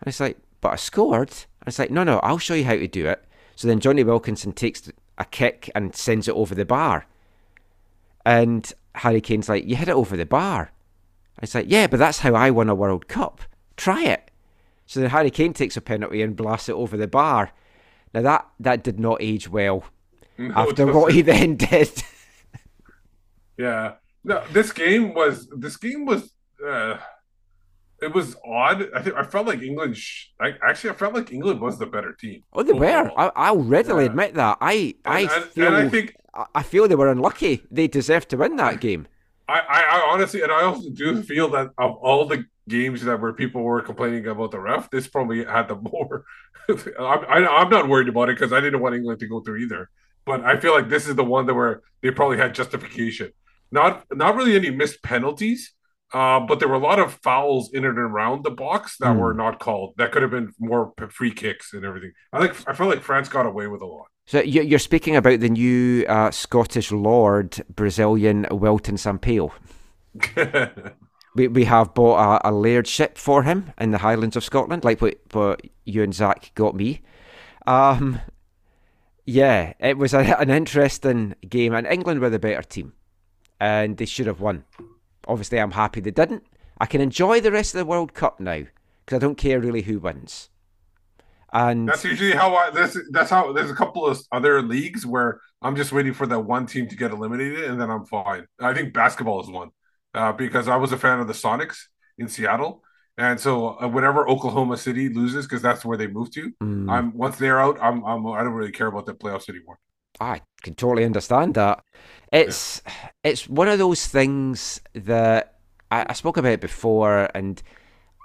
And it's like, but I scored. And it's like, no, no, I'll show you how to do it. So then Jonny Wilkinson takes a kick and sends it over the bar. And Harry Kane's like, you hit it over the bar. And it's like, yeah, but that's how I won a World Cup. Try it. So then Harry Kane takes a penalty and blasts it over the bar. Now that that did not age well No, after what he then <laughs> did. Yeah. No, this game was this game was uh it was odd. I think I felt like England sh- I actually I felt like England was the better team. oh, they were. overall. I, I'll readily Yeah. admit that. I I And- feel and I think I- I feel they were unlucky. They deserved to win that game. I, I, I honestly, and I also do feel that of all the games that where people were complaining about the ref, this probably had the more. <laughs> I'm, I, I'm not worried about it because I didn't want England to go through either. But I feel like this is the one that where they probably had justification. Not not really any missed penalties, uh, but there were a lot of fouls in and around the box that Hmm. were not called. That could have been more free kicks and everything. I like I felt like France got away with a lot. So you- you're speaking about the new uh, Scottish Lord Brazilian Wilton Sampaio. <laughs> We we have bought a, a layered ship for him in the Highlands of Scotland, like what, what you and Zach got me. Um, yeah, it was a, an interesting game, and England were the better team, and they should have won. Obviously, I'm happy they didn't. I can enjoy the rest of the World Cup now because I don't care really who wins. And That's usually how I. That's that's how. There's a couple of other leagues where I'm just waiting for that one team to get eliminated, and then I'm fine. I think basketball is one, uh, because I was a fan of the Sonics in Seattle, and so uh, whenever Oklahoma City loses, because that's where they moved to, mm, I'm once they're out, I'm, I'm I don't really care about the playoffs anymore. I can totally understand that. It's it's one of those things that I, I spoke about before, and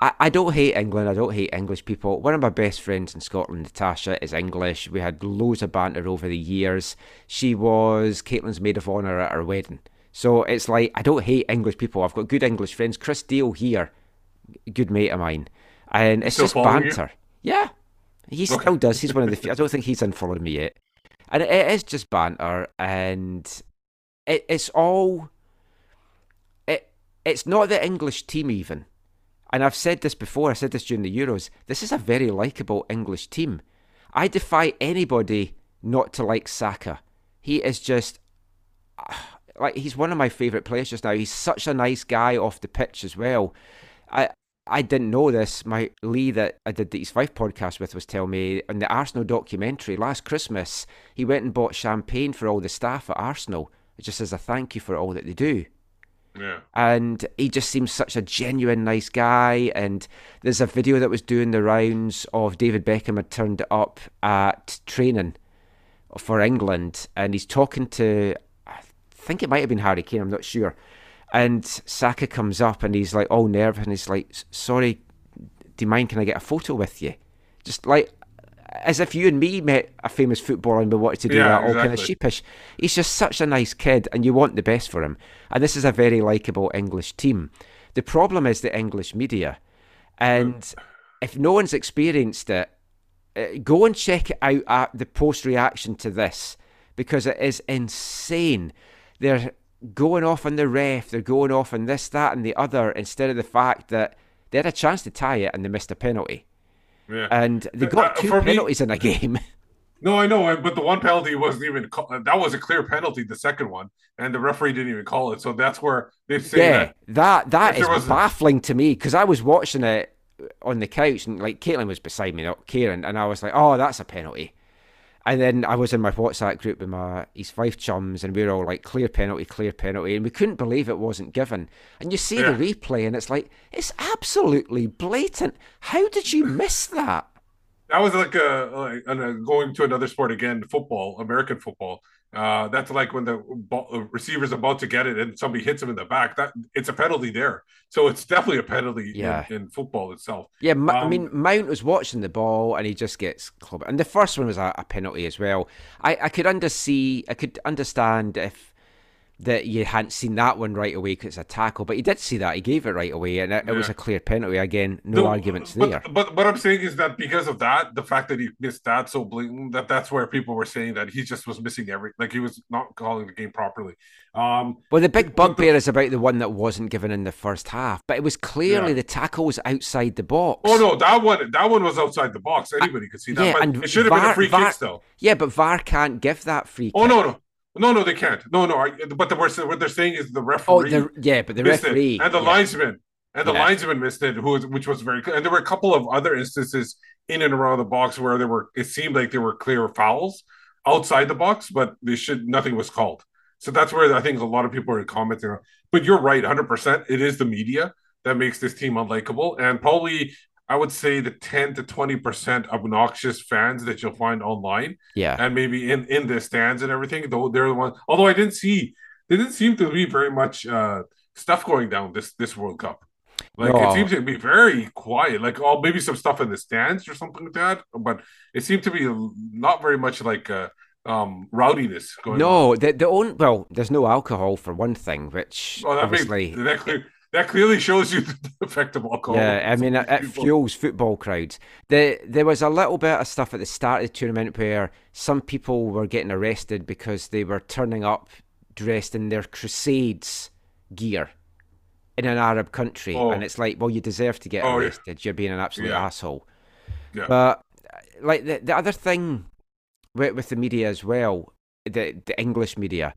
I, I don't hate England. I don't hate English people. One of my best friends in Scotland, Natasha, is English. We had loads of banter over the years. She was Caitlin's maid of honour at our wedding. So it's like I don't hate English people. I've got good English friends. Chris Deal here, good mate of mine, and it's Still just following you? banter. Yeah, he Okay. still does. He's one of the. few. I don't think he's unfollowed me yet and it, is just banter, and it, it's all. It it's not the English team even, and I've said this before. I said this during the Euros. This is a very likable English team. I defy anybody not to like Saka. He is just <sighs> like he's one of my favourite players just now. He's such a nice guy off the pitch as well. I I didn't know this. My Lee that I did the East Five podcast with was telling me in the Arsenal documentary last Christmas he went and bought champagne for all the staff at Arsenal, just as a thank you for all that they do. Yeah, And he just seems such a genuine nice guy. And there's a video that was doing the rounds of David Beckham had turned up at training for England, and he's talking to I think it might have been Harry Kane. I'm not sure. And Saka comes up and he's like all nervous and he's like, "Sorry, do you mind? Can I get a photo with you?" Just like as if you and me met a famous footballer and we wanted to do Yeah, that, all kind of sheepish. He's just such a nice kid, and you want the best for him. And this is a very likable English team. The problem is the English media, and if no one's experienced it, uh, go and check it out at the post reaction to this because it is insane. They're going off on the ref, they're going off on this, that, and the other instead of the fact that they had a chance to tie it and they missed a penalty. yeah. And they got uh, two for me- penalties in a game. <laughs> No, I know, but the one penalty wasn't even call- that was a clear penalty. The second one, and the referee didn't even call it. So that's where they say yeah, that. that that is there was a- baffling to me because I was watching it on the couch and like Caitlin was beside me, not Kieran, and I was like, "Oh, that's a penalty." And then I was in my WhatsApp group with my East Five chums, and we were all like, "Clear penalty, clear penalty," and we couldn't believe it wasn't given. And you see Yeah. the replay, and it's like it's absolutely blatant. How did you miss that? That was like a, like, uh, going to another sport again, football, American football. Uh, that's like when the ball, uh, receiver's about to get it and somebody hits him in the back. That it's a penalty there, so it's definitely a penalty Yeah. in, in football itself. Yeah, M- I Um, mean, Mount was watching the ball and he just gets clubbed. And the first one was a, a penalty as well. I, I could undersee, I could understand if that you hadn't seen that one right away because it's a tackle, but he did see that. He gave it right away, and it, it was a clear penalty. Again, no The- arguments but, there. But what I'm saying is that because of that, the fact that he missed that so blatant, that that's where people were saying that he just was missing every, like he was not calling the game properly. Um, Well, the big bugbear is about the one that wasn't given in the first half, but it was clearly Yeah. the tackle was outside the box. oh no, that one, that one was outside the box. Anybody could see that. yeah, and it should have been a free VAR kick still. Yeah, but VAR can't give that free Oh kick. no, no, no, no, they can't. No, no. I, but the worst, what they're saying is the Oh, referee. the, yeah, but the missed it, referee and the yeah. linesman and the Yeah. linesman missed it, who which was very. And there were a couple of other instances in and around the box where there were. It seemed like there were clear fouls outside the box, but they should nothing was called. So that's where I think a lot of people are commenting on. But you're right, 100. percent It is the media that makes this team unlikable, and probably I would say the 10 to 20 percent obnoxious fans that you'll find online Yeah, and maybe in in the stands and everything. Though they're the ones Although I didn't see, there didn't seem to be very much uh, stuff going down this this World Cup. Like No. it seems to be very quiet. Like oh, maybe some stuff in the stands or something like that. But it seemed to be not very much like uh, um, rowdiness going. on. no, the the only well, there's no alcohol for one thing, which Oh, that makes, obviously that, clearly shows you <laughs> the effect of alcohol. Yeah, I mean, it, it fuels football crowds. The, there was a little bit of stuff at the start of the tournament where some people were getting arrested because they were turning up dressed in their Crusades gear in an Arab country. Oh. And it's like, well, you deserve to get Oh, yeah. arrested. You're being an absolute Yeah. asshole. Yeah. But, like, the, the other thing with, with the media as well, the, the English media,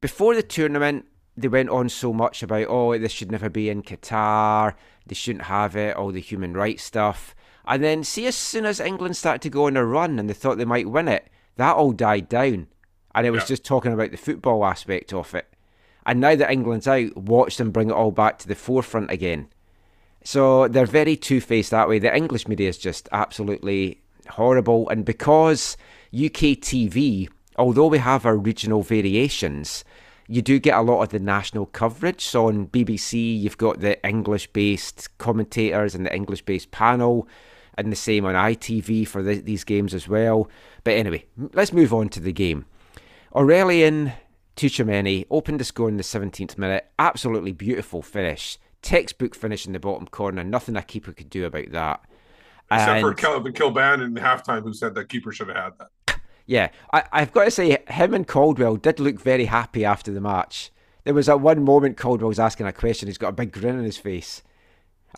before the tournament, they went on so much about, oh, this should never be in Qatar, they shouldn't have it, all the human rights stuff. And then, see, as soon as England started to go on a run and they thought they might win it, that all died down. And it was Yeah. just talking about the football aspect of it. And now that England's out, watch them bring it all back to the forefront again. So they're very two faced that way. The English media is just absolutely horrible. And because UK TV, although we have our regional variations, you do get a lot of the national coverage. So on BBC, you've got the English based commentators and the English based panel, and the same on ITV for the, these games as well. But anyway, let's move on to the game. Aurélien Tchouaméni opened the score in the 17th minute. Absolutely beautiful finish. Textbook finish in the bottom corner. Nothing a keeper could do about that. Except for And- Calvin Kilbane in halftime, who said that keeper should have had that. Yeah, I, I've got to say, him and Caldwell did look very happy after the match. There was at one moment Caldwell was asking a question. He's got a big grin on his face.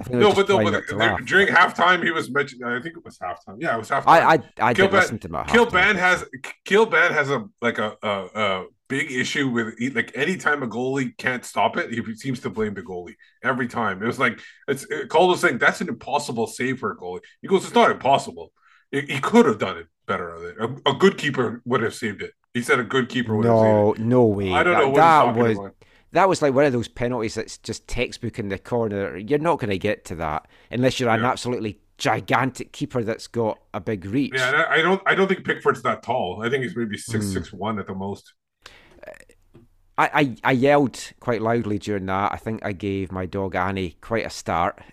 I think they No, but, no, but not to there- laugh. during halftime, he was mentioned. I think it was halftime. Yeah, it was halftime. I I, I did Kilbane- listen to my Kilbane has Kilbane has a like a, a a big issue with like anytime a goalie can't stop it, he seems to blame the goalie every time. It was like it's Caldwell saying that's an impossible save for a goalie. He goes, it's not impossible. He, he could have done it better. Of it. A, a good keeper would have saved it. He said a good keeper would have No, saved no way. I don't that, know what that was about. that was like one of those penalties that's just textbook in the corner. You're not going to get to that unless you're an absolutely gigantic keeper that's got a big reach. Yeah, I, don't I don't think Pickford's that tall. I think he's maybe six Hmm. six one at the most. I, I, I yelled quite loudly during that. I think I gave my dog Annie quite a start. <laughs>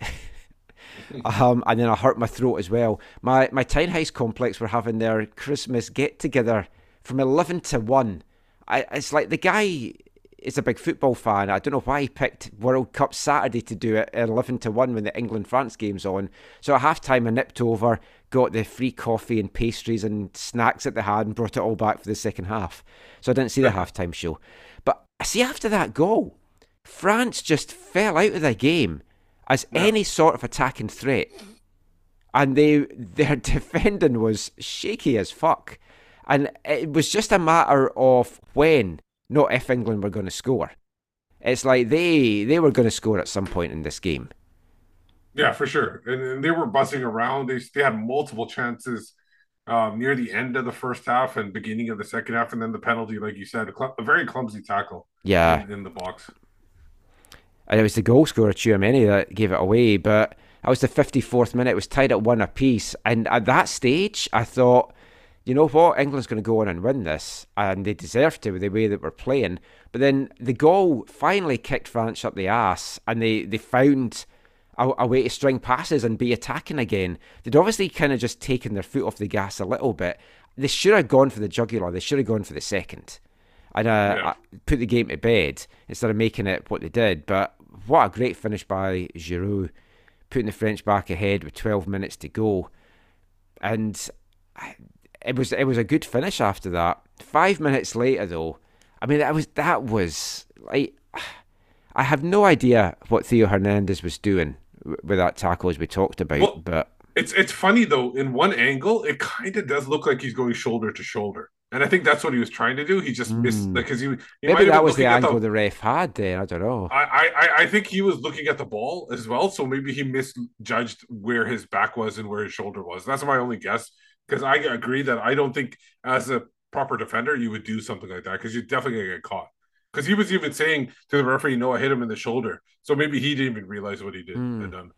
um, and then I hurt my throat as well. My my townhouse complex were having their Christmas get together from eleven to one. I, it's like the guy is a big football fan. I don't know why he picked World Cup Saturday to do it at eleven to one when the England France game's on. So at half time I nipped over, got the free coffee and pastries and snacks that they had, and brought it all back for the second half. So I didn't see the halftime show. But I see after that goal, France just fell out of the game as any sort of attacking threat. And they <laughs> their defending was shaky as fuck. And it was just a matter of when, not if England were going to score. It's like they they were going to score at some point in this game. Yeah, for sure. And, and they were buzzing around. They they had multiple chances um, near the end of the first half and beginning of the second half, and then the penalty, like you said, a, cl- a very clumsy tackle Yeah, in, in the box. And it was the goal scorer Tchouaméni that gave it away. But That was the 54th minute. It was tied at one apiece. And at that stage, I thought, you know what? England's going to go on and win this. And they deserve to with the way that we're playing. But then the goal finally kicked France up the ass. And they, they found a, a way to string passes and be attacking again. They'd obviously kind of just taken their foot off the gas a little bit. They should have gone for the jugular. They should have gone for the second. And uh, Yeah. put the game to bed instead of making it what they did. But what a great finish by Giroud, putting the French back ahead with 12 minutes to go, and it was it was a good finish after that. Five minutes later, though, I mean that was that was like I have no idea what Theo Hernandez was doing with that tackle as we talked about, Well, but It's it's funny though. In one angle, it kind of does look like he's going shoulder to shoulder, and I think that's what he was trying to do. He just missed Mm. like because he, he maybe that was the angle the ref had. Then I don't know. I, I I- think he was looking at the ball as well, so maybe he misjudged where his back was and where his shoulder was. That's my only guess. Because I agree that I don't think as a proper defender you would do something like that because you're definitely gonna get caught. Because he was even saying to the referee, "No, I hit him in the shoulder," so maybe he didn't even realize what he did Hmm. done.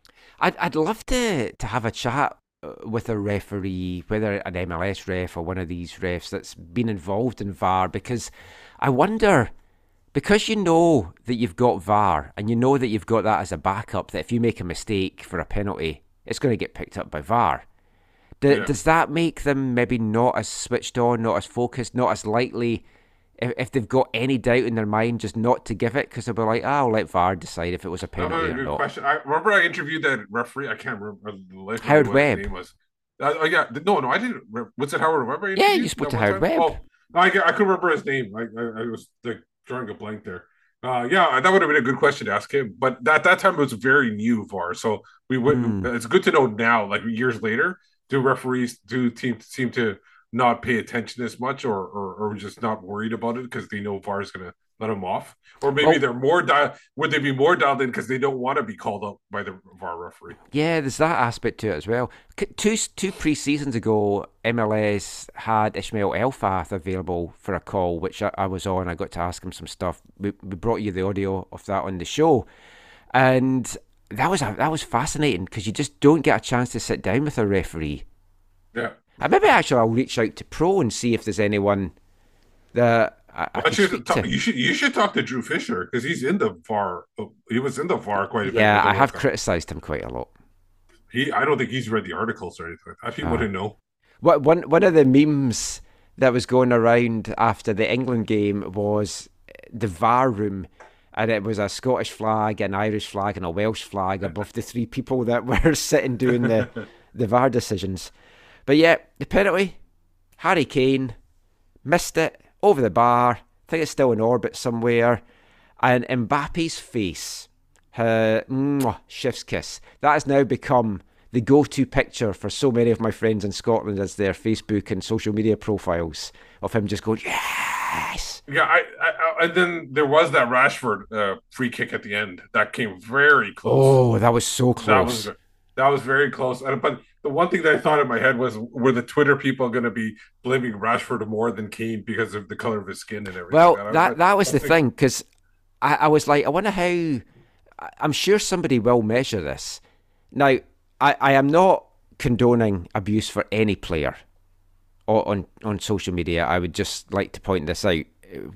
I'd I'd love to to have a chat Uh, with a referee, whether an MLS ref or one of these refs that's been involved in VAR, because I wonder because you know that you've got VAR and you know that you've got that as a backup that if you make a mistake for a penalty, it's going to get picked up by VAR. Do, Yeah. Does that make them maybe not as switched on, not as focused, not as likely? If, if they've got any doubt in their mind, just not to give it because they'll be like, "Ah, I'll let VAR decide if it was a penalty or not." question. I remember I interviewed that referee. I can't remember Howard what his Webb. name was. Uh, oh yeah, no, no, I didn't. Was it Howard Webb? Yeah, you spoke to Howard time? Webb. Oh, I, I couldn't remember his name. I, I, I was like drawing a blank there. Uh, yeah, that would have been a good question to ask him. But that that time it was very new VAR, so we would. Hmm. It's good to know now, like years later, do referees do team seem to not pay attention as much, or or, or just not worried about it because they know VAR is going to let them off, or maybe Oh. they're more di- would they be more dialed in because they don't want to be called up by the VAR referee? Yeah, there's that aspect to it as well. Two two pre seasons ago, MLS had Ismail Elfath available for a call, which I, I was on. I got to ask him some stuff. We, we brought you the audio of that on the show, and that was that was fascinating because you just don't get a chance to sit down with a referee. Yeah. Uh, maybe actually I'll reach out to Pro and see if there's anyone that I, I Why can you, speak talk, to. you should you should talk to Drew Fischer because he's in the VAR. He was in the VAR quite a bit. Yeah, I have criticised him quite a lot. He, I don't think he's read the articles or anything. I think he Ah. wouldn't know. What one one of the memes that was going around after the England game was the VAR room, and it was a Scottish flag, an Irish flag, and a Welsh flag above the three people that <laughs> were sitting doing the the VAR decisions. But yeah, the penalty, Harry Kane missed it over the bar. I think it's still in orbit somewhere, and Mbappe's face, her mwah, chef's kiss. That has now become the go-to picture for so many of my friends in Scotland as their Facebook and social media profiles of him just going yes. Yeah, I, I, I and then there was that Rashford uh, free kick at the end that came very close. Oh, that was so that close. was that was very close. And, but the one thing that I thought in my head was, were the Twitter people going to be blaming Rashford more than Kane because of the color of his skin and everything? Well, that that was the think- <laughs> thing because I, I was like, I wonder how. I'm sure somebody will measure this. Now, I, I am not condoning abuse for any player on on social media. I would just like to point this out,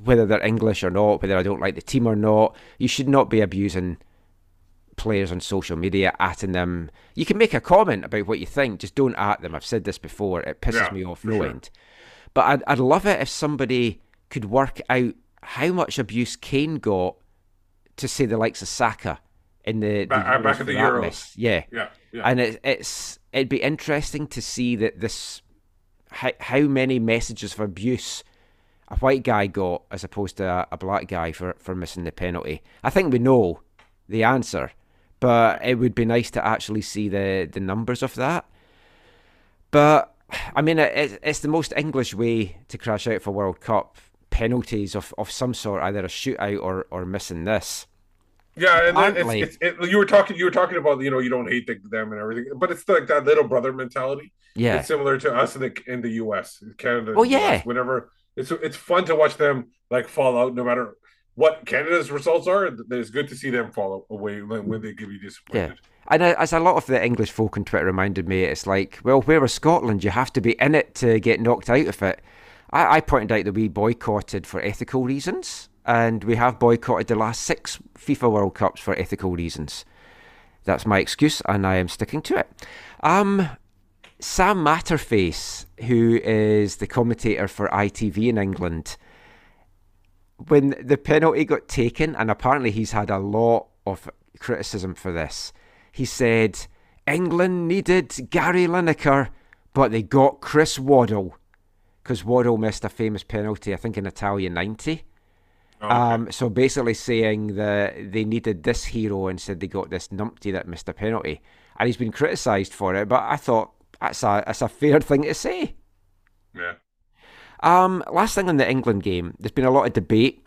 whether they're English or not, whether I don't like the team or not. You should not be abusing players on social media, atting them. You can make a comment about what you think, just don't at them. I've said this before. It pisses Yeah, me off no sure. end. But I'd, I'd love it if somebody could work out how much abuse Kane got to say the likes of Saka in the, the Back- uh, back for at the Euros. Yeah. Yeah, yeah. And it, it's it'd be interesting to see that this how, how many messages of abuse a white guy got as opposed to a, a black guy for, for missing the penalty. I think we know the answer, but it would be nice to actually see the, the numbers of that. But I mean, it, it's- the most English way to crash out for World Cup penalties of, of some sort, either a shootout or, or missing this. Yeah, and then it's, it's, it, you were talking you were talking about you know you don't hate the, them and everything, but it's like that little brother mentality. Yeah, It's similar to us in the in the U.S. Canada. Oh, the US, yeah. whenever it's it's fun to watch them like fall out, no matter what Canada's results are, it's good to see them fall away when, when they give you disappointed. Yeah. And as a lot of the English folk on Twitter reminded me, it's like, well, where is Scotland? You have to be in it to get knocked out of it. I, I pointed out that we boycotted for ethical reasons, and we have boycotted the last six FIFA World Cups for ethical reasons. That's my excuse, and I am sticking to it. Um, Sam Matterface, who is the commentator for ITV in England, when the penalty got taken, and apparently he's had a lot of criticism for this, he said England needed Gary Lineker, but they got Chris Waddle because Waddle missed a famous penalty, I think in Italia 90. Oh, okay. um, so basically saying that they needed this hero instead they got this numpty that missed a penalty. And he's been criticised for it, but I thought that's a, that's a fair thing to say. Yeah. Um, last thing on the England game, there's been a lot of debate.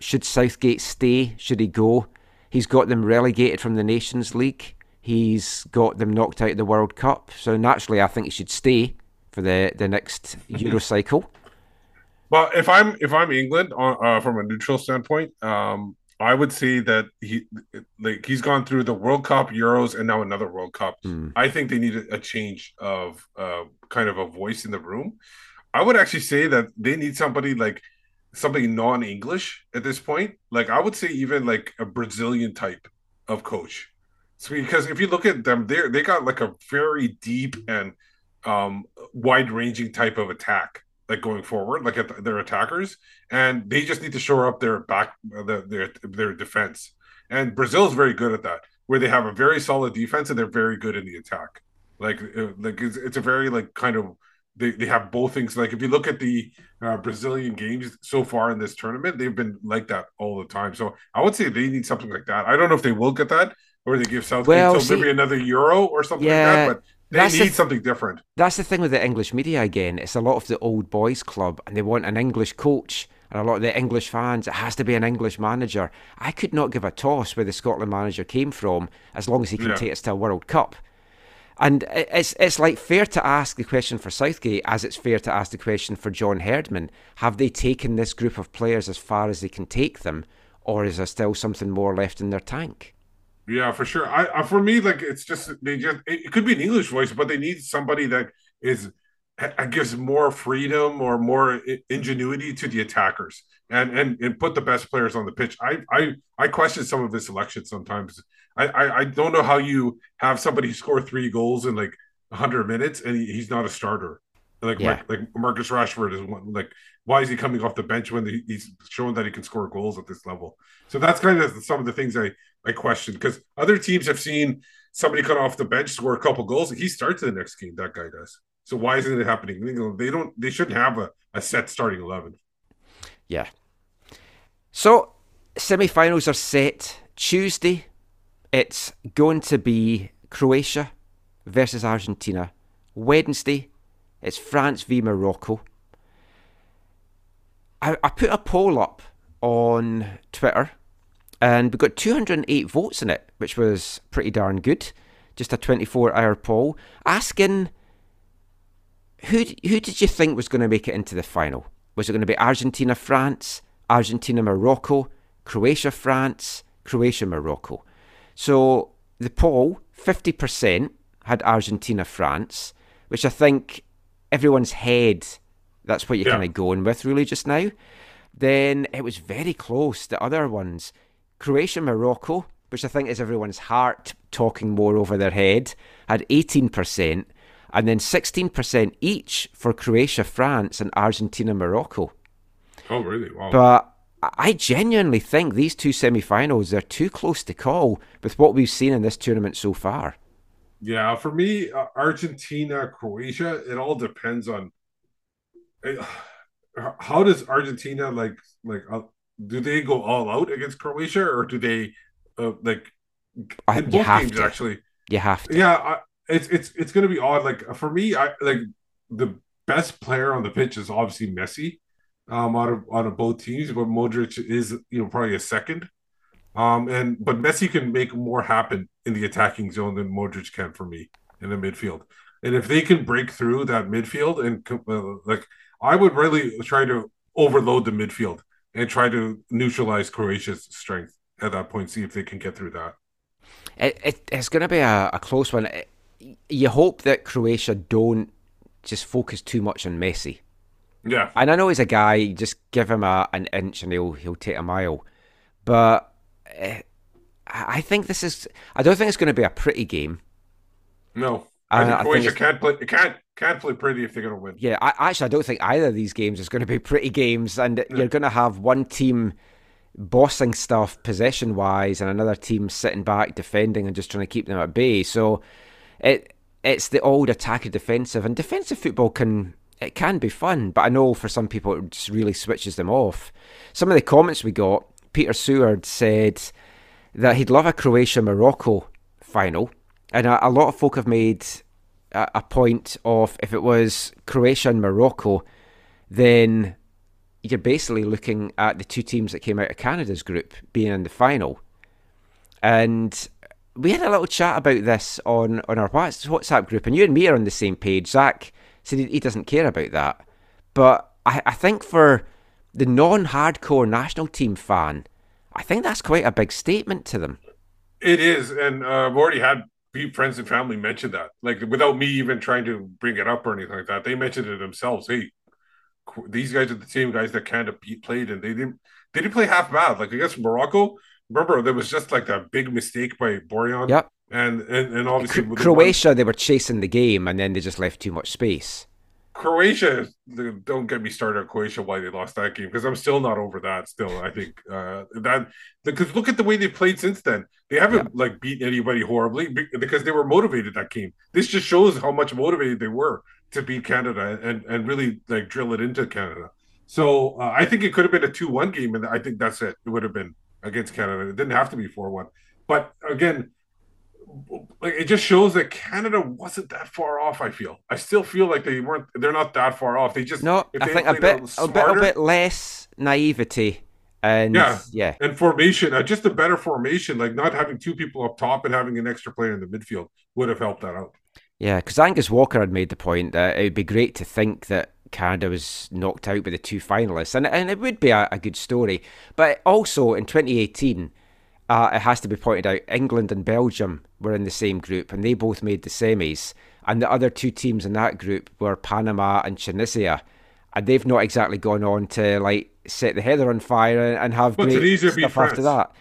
Should Southgate stay? Should he go? He's got them relegated from the Nations League. He's got them knocked out of the World Cup. So naturally, I think he should stay for the, the next <laughs> Euro cycle. Well, if I'm if I'm England uh, uh, from a neutral standpoint, um, I would say that he like he's gone through the World Cup, Euros, and now another World Cup. Mm. I think they need a, a change of uh, kind of a voice in the room. I would actually say that they need somebody like something non-English at this point. Like I would say even like a Brazilian type of coach. So because if you look at them, they they got like a very deep and um, wide-ranging type of attack like going forward, like at their attackers, and they just need to shore up their back, their their, their defense. And Brazil is very good at that, where they have a very solid defense and they're very good in the attack. Like uh, like it's, it's a very like kind of they, they have both things. Like if you look at the uh, Brazilian games so far in this tournament, they've been like that all the time. So I would say they need something like that. I don't know if they will get that or they give Southgate well, see, maybe another Euro or something yeah, like that. But they need the, something different. That's the thing with the English media again. It's a lot of the old boys club, and they want an English coach. And a lot of the English fans, it has to be an English manager. I could not give a toss where the Scotland manager came from, as long as he can yeah. take us to a World Cup. And it's it's like fair to ask the question for Southgate as it's fair to ask the question for John Herdman. Have they taken this group of players as far as they can take them, or is there still something more left in their tank? Yeah, for sure. I, I for me, like it's just they just it, it could be an English voice, but they need somebody that is gives more freedom or more ingenuity to the attackers and and and put the best players on the pitch. I I I question some of his selection sometimes. I I, I don't know how you have somebody score three goals in like 100 minutes and he, he's not a starter. Like, yeah. like like Marcus Rashford is one. Like, why is he coming off the bench when he's showing that he can score goals at this level? So that's kind of some of the things I I question because other teams have seen somebody cut off the bench score a couple goals. He starts the next game. That guy does. So why isn't it happening? They don't. They shouldn't have a, a set starting eleven. Yeah. So semi-finals are set Tuesday. It's going to be Croatia versus Argentina. Wednesday, it's France v Morocco. I, I put a poll up on Twitter and we got 208 votes in it, which was pretty darn good. Just a 24 hour poll asking who, who did you think was going to make it into the final? Was it going to be Argentina France, Argentina Morocco, Croatia France, Croatia Morocco? So the poll, 50% had Argentina France, which I think everyone's head, that's what you're yeah. kind of going with really just now. Then it was very close. The other ones, Croatia, Morocco, which I think is everyone's heart talking more over their head, had 18%, and then 16% each for Croatia, France, and Argentina, Morocco. Oh, really? Wow. But I genuinely think these two semi finals are too close to call with what we've seen in this tournament so far. Yeah, for me, uh, Argentina, Croatia, it all depends on it, how does Argentina like like uh, do they go all out against Croatia or do they uh, like in both games to. actually? You have to. Yeah, I, it's it's it's going to be odd. Like for me, I like the best player on the pitch is obviously Messi. Um, out of out of both teams, but Modric is you know probably a second. Um, and but Messi can make more happen in the attacking zone than Modric can for me in the midfield. And if they can break through that midfield and uh, like, I would really try to overload the midfield and try to neutralize Croatia's strength at that point. See if they can get through that. It, it it's going to be a, a close one. It, you hope that Croatia don't just focus too much on Messi. Yeah, And I know he's a guy. you Just give him a, an inch and he'll he'll take a mile. But eh, I I think this is. I don't think it's going to be a pretty game. no, I Uh, think I think Croatia it's- can't play. Can't can't play pretty if they're going to win. Yeah, I, actually, I don't think either of these games is going to be pretty games, and you're going to have one team bossing stuff possession wise, and another team sitting back defending and just trying to keep them at bay. So it it's the old attacker defensive, and defensive football can it can be fun, but I know for some people it just really switches them off. Some of the comments we got, Peter Seward said that he'd love a Croatia Morocco final, and a, a lot of folk have made a, a point of if it was Croatia and Morocco, then you're basically looking at the two teams that came out of Canada's group being in the final. And we had a little chat about this on, on our WhatsApp group, and you and me are on the same page. Zach said he, doesn't care about that. But I, I think for the non hardcore national team fan, I think that's quite a big statement to them. It is, and uh, I've already had friends and family mention that, like without me even trying to bring it up or anything like that. They mentioned it themselves. Hey, these guys are the same guys that Canada beat, played, and they didn't they didn't play half bad. Like against Morocco, remember there was just like that big mistake by Borjan. Yep. And and, and obviously Cro- with the Croatia, they were chasing the game, and then they just left too much space. Croatia, don't get me started on Croatia why they lost that game because I'm still not over that. Still, I think uh, that because look at the way they played since then. They haven't like beat anybody horribly because they were motivated that game. This just shows how much motivated they were to beat Canada and and really like drill it into Canada. So uh, I think it could have been a two one game, and I think that's it. It would have been against Canada. It didn't have to be four one. But again, like it just shows that Canada wasn't that far off. I feel. I still feel like they weren't. They're not that far off. They just No, I think a bit, a bit, a smarter bit less naivety, and Yeah. yeah, and formation. Uh, just a better formation, like not having two people up top and having an extra player in the midfield would have helped that out. yeah. Because Angus Walker had made the point that it would be great to think that Canada was knocked out by the two finalists, and and it would be a, a good story. But also in 2018, uh, it has to be pointed out, England and Belgium were in the same group, and they both made the semis. And the other two teams in that group were Panama and Tunisia, and they've not exactly gone on to like set the heather on fire and, and have But great stuff after that.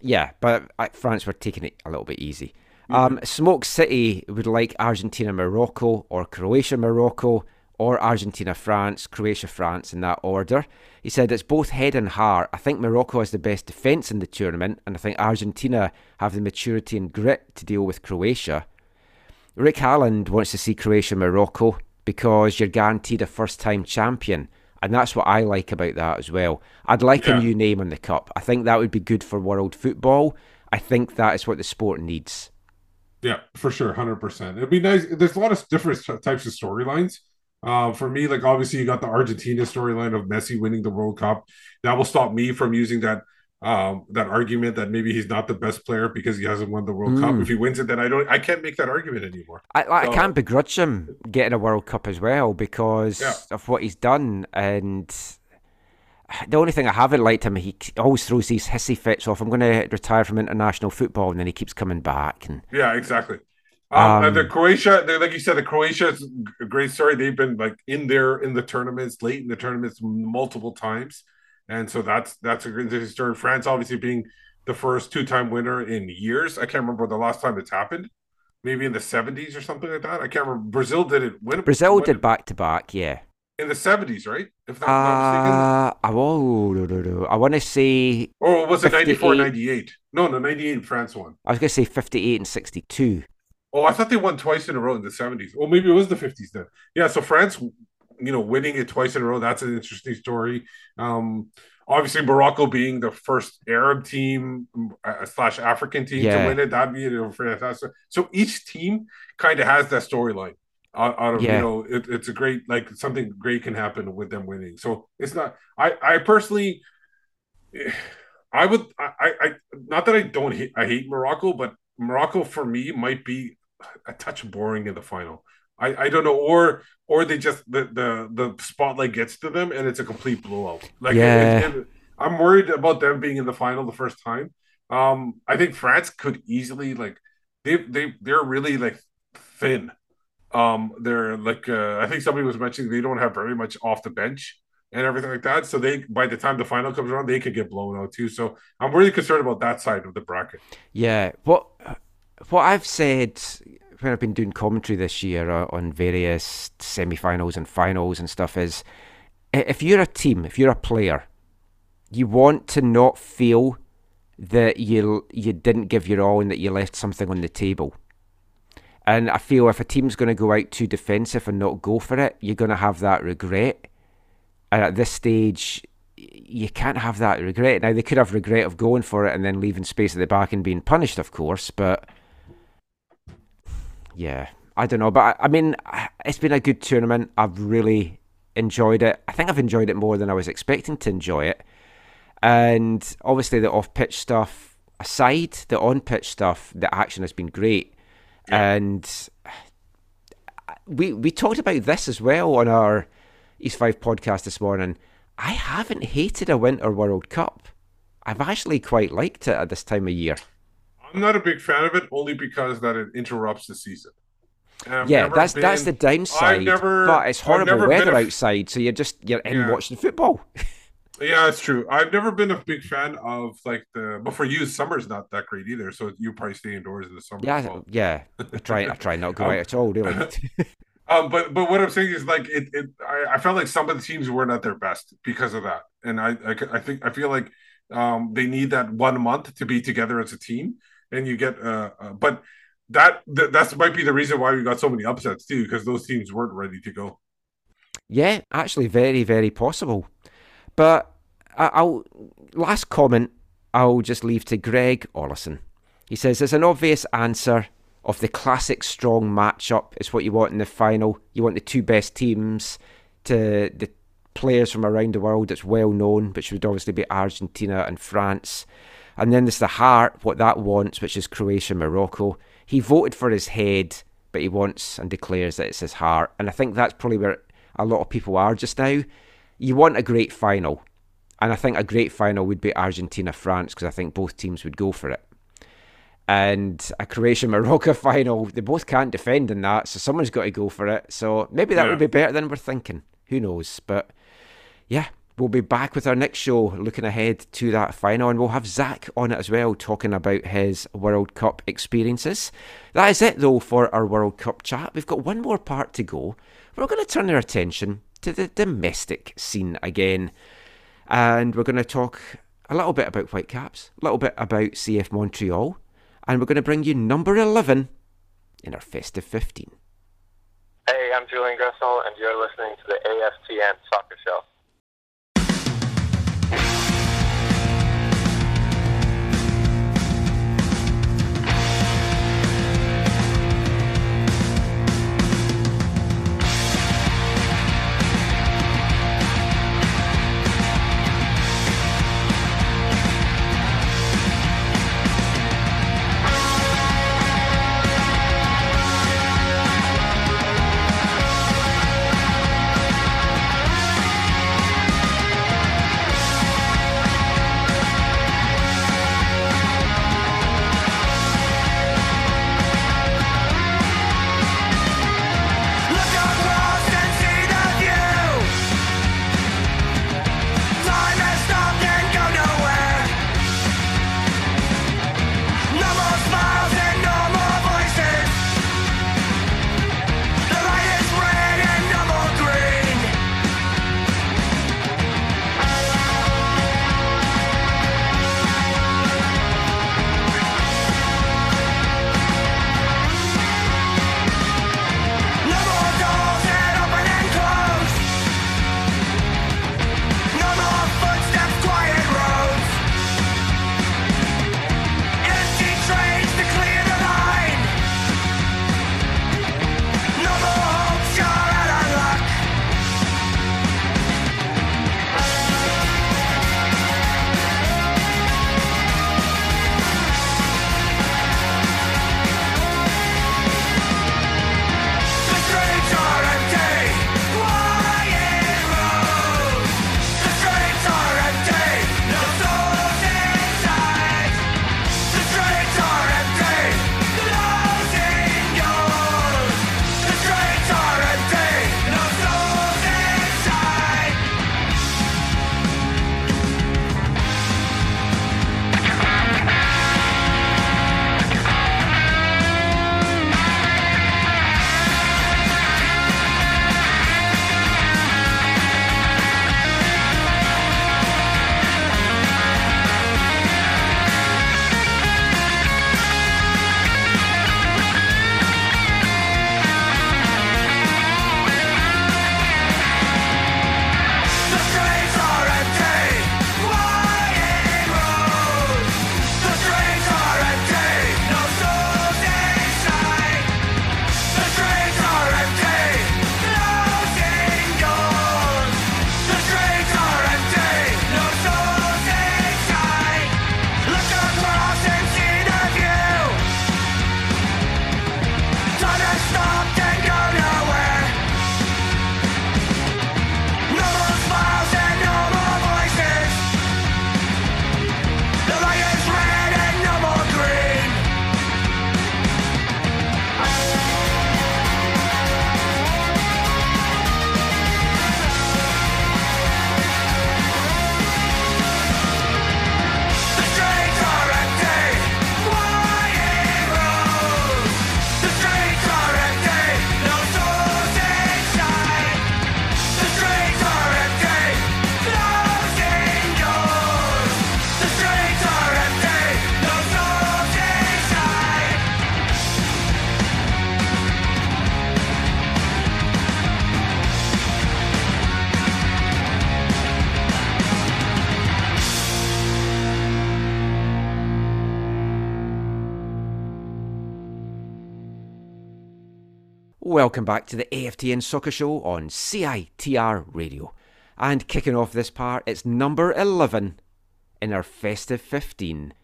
Yeah, but uh, France were taking it a little bit easy. Mm-hmm. Um, Smoke City would like Argentina, Morocco, or Croatia, Morocco, or Argentina, France, Croatia, France in that order. He said it's both head and heart. I think Morocco has the best defence in the tournament, and I think Argentina have the maturity and grit to deal with Croatia. Rick Halland wants to see Croatia, Morocco because you're guaranteed a first time champion. And that's what I like about that as well. I'd like Yeah. a new name on the cup. I think that would be good for world football. I think that is what the sport needs. Yeah, for sure, hundred percent. It'd be nice. There's a lot of different types of storylines. Uh, for me, like obviously you got the Argentina storyline of Messi winning the World Cup. That will stop me from using that um that argument that maybe he's not the best player because he hasn't won the World Cup. Mm. If he wins it, then I don't. I can't make that argument anymore. I, I So- can't begrudge him getting a World Cup as well because Yeah. of what he's done. And the only thing I haven't liked him, he always throws these hissy fits off. I'm going to retire from international football, and then he keeps coming back. And Yeah, exactly. Um, Um, the Croatia, like you said, the Croatia is a great story. They've been like in there in the tournaments, late in the tournaments, multiple times, and so that's that's a great story. France, obviously, being the first two-time winner in years. I can't remember the last time it's happened. Maybe in the seventies or something like that. I can't remember. Brazil did it. When Brazil when- did back to back, yeah. in the seventies, right? If I'm not. Uh, I, oh, no, no, no. I want to say, Or was it 94, 98? No, no, 98 France won. I was going to say 58 and 62. Oh, I thought they won twice in a row in the 70s. Oh, maybe it was the 50s then. Yeah, so France, you know, winning it twice in a row, that's an interesting story. Um, obviously, Morocco being the first Arab team uh, slash African team Yeah. to win it, that'd be a fantastic. So each team kind of has that storyline. Out, out of Yeah. you know, it, it's a great like something great can happen with them winning. So it's not. I I personally, <sighs> I would I I I- not that I don't hate I hate Morocco, but Morocco for me might be a touch boring in the final. I, I don't know, or or they just the, the the spotlight gets to them and it's a complete blowout. Like, Yeah. and- and I'm worried about them being in the final the first time. Um, I think France could easily like they they they're really like thin. Um, they're like uh, I think somebody was mentioning they don't have very much off the bench and everything like that. So they by the time the final comes around, they could get blown out too. So I'm really concerned about that side of the bracket. Yeah, what what I've said when I've been doing commentary this year uh, on various semi-finals and finals and stuff is, if you're a team, if you're a player, you want to not feel that you you didn't give your all and that you left something on the table. And I feel if a team's going to go out too defensive and not go for it, you're going to have that regret. And at this stage, you can't have that regret. Now they could have regret of going for it and then leaving space at the back and being punished, of course. But yeah, I don't know. But I, I mean, it's been a good tournament. I've really enjoyed it. I think I've enjoyed it more than I was expecting to enjoy it. And obviously, the off-pitch stuff aside, the on-pitch stuff, the action has been great. And uh, we we talked about this as well on our East Five podcast this morning. I haven't hated a Winter World Cup. I've actually quite liked it at this time of year. I'm not a big fan of it only because that it interrupts the season. Yeah, that's that's the downside. Never, but it's horrible weather a- outside, so you're just you're in Yeah. watching football. <laughs> Yeah, it's true. I've never been a big fan of like the. But for you, summer's not that great either. So you probably stay indoors in the summer. yeah, well. yeah. I try I try not to go <laughs> Um, out at all, really. <laughs> Um, but but what I'm saying is like it. it I, I felt like some of the teams weren't at their best because of that, and I I, I think I feel like um they need that one month to be together as a team, and you get uh, uh but that that that's might be the reason why we got so many upsets too because those teams weren't ready to go. Yeah, actually, very, very possible. But I- I'll last comment. I'll just leave to Greg Ollison. He says there's an obvious answer of the classic strong matchup. It's what you want in the final. You want the two best teams to the players from around the world. It's well known, which would obviously be Argentina and France. And then there's the heart, what that wants, which is Croatia, Morocco. He voted for his head, but he wants and declares that it's his heart. And I think that's probably where a lot of people are just now. You want a great final. And I think a great final would be Argentina France because I think both teams would go for it. And a Croatia <laughs> Morocco final, they both can't defend in that, so someone's got to go for it. So maybe that Yeah. would be better than we're thinking. Who knows? But yeah, we'll be back with our next show looking ahead to that final, and we'll have Zach on it as well, talking about his World Cup experiences. That is it, though, for our World Cup chat. We've got one more part to go. We're going to turn our attention to the domestic scene again, and we're going to talk a little bit about Whitecaps, a little bit about CF Montreal, and we're going to bring you number 11 in our festive 15. Hey, I'm Julian Gressel, and you're listening to the AFTN Soccer Show. Bye. Welcome back to the AFTN Soccer Show on CITR Radio. And kicking off this part, it's number 11 in our festive 15.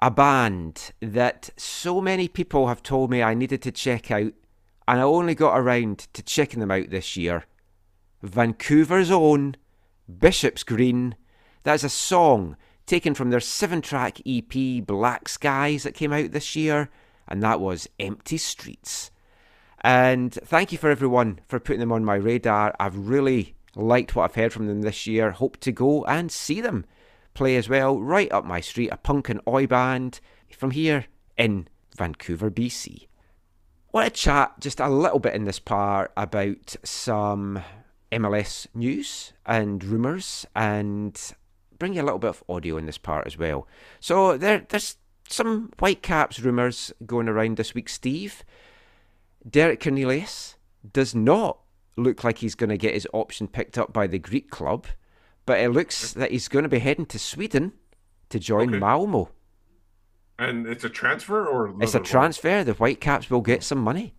A band that so many people have told me I needed to check out, and I only got around to checking them out this year. Vancouver's own Bishop's Green. That's a song taken from their seven track EP Black Skies that came out this year, and that was Empty Streets. And thank you for everyone for putting them on my radar. I've really liked what I've heard from them this year. Hope to go and see them play as well, right up my street, a punk and oi band from here in Vancouver, BC. Want to chat just a little bit in this part about some MLS news and rumours and bring you a little bit of audio in this part as well. So there, there's some Whitecaps rumours going around this week, Steve. Derek Cornelius does not look like he's going to get his option picked up by the Greek club, but it looks that he's going to be heading to Sweden to join Okay. Malmo. And it's a transfer or It's a one? transfer. The Whitecaps will get some money.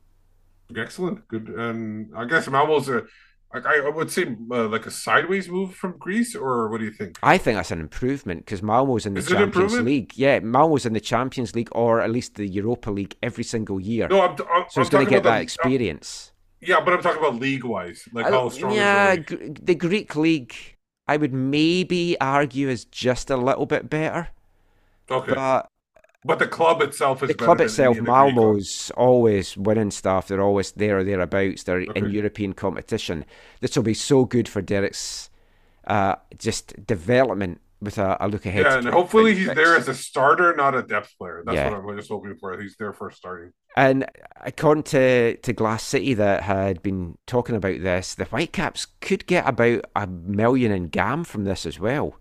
Excellent, good. And I guess Malmo's a, like I would say, uh, like a sideways move from Greece, or what do you think? I think that's an improvement because Malmo's in the Is Champions? League. Yeah, Malmo's in the Champions League or at least the Europa League every single year. No, I'm, I'm, so I'm he's going to get that the- experience. Yeah, but I'm talking about league wise, like I how strong. yeah, league? The Greek league, I would maybe argue is just a little bit better. Okay, But but the club itself is the club itself, any of the Greek clubs. Malmo's always winning stuff. They're always there or thereabouts. They're in European competition. This will be so good for Derek's uh, just development with a, a look ahead. Yeah, and hopefully he's 2026. there as a starter, not a depth player. That's Yeah. what I'm just hoping for. He's there for starting. And according to, to Glass City, that had been talking about this, the Whitecaps could get about a million in GAM from this as well.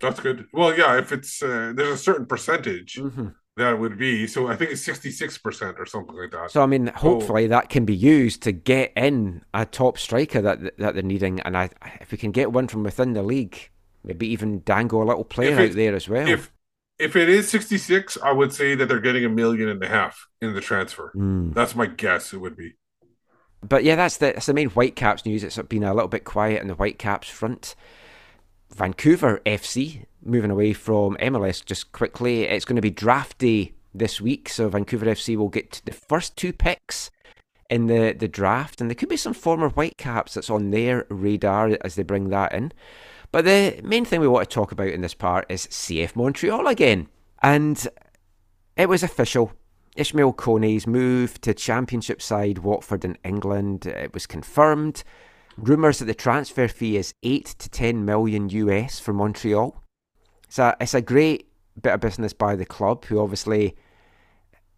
That's good. Well, yeah, if it's uh, there's a certain percentage Mm-hmm. That would be. So I think it's 66 percent or something like that. So I mean, hopefully that can be used to get in a top striker that that they're needing, and I, if we can get one from within the league, maybe even dangle a little player If out there as well. if if it is 66, I would say that they're getting a million and a half in the transfer. Mm. That's my guess. It would be. But yeah, that's the that's the main Whitecaps news. It's been a little bit quiet in the Whitecaps front. Vancouver FC moving away from MLS just quickly. It's going to be draft day this week, so Vancouver FC will get the first two picks in the, the draft, and there could be some former Whitecaps that's on their radar as they bring that in. But the main thing we want to talk about in this part is CF Montreal again, and it was official. Ismaël Koné's move to Championship side Watford in England. It was confirmed. Rumours that the transfer fee is eight to ten million US for Montreal. It's a it's a great bit of business by the club, who obviously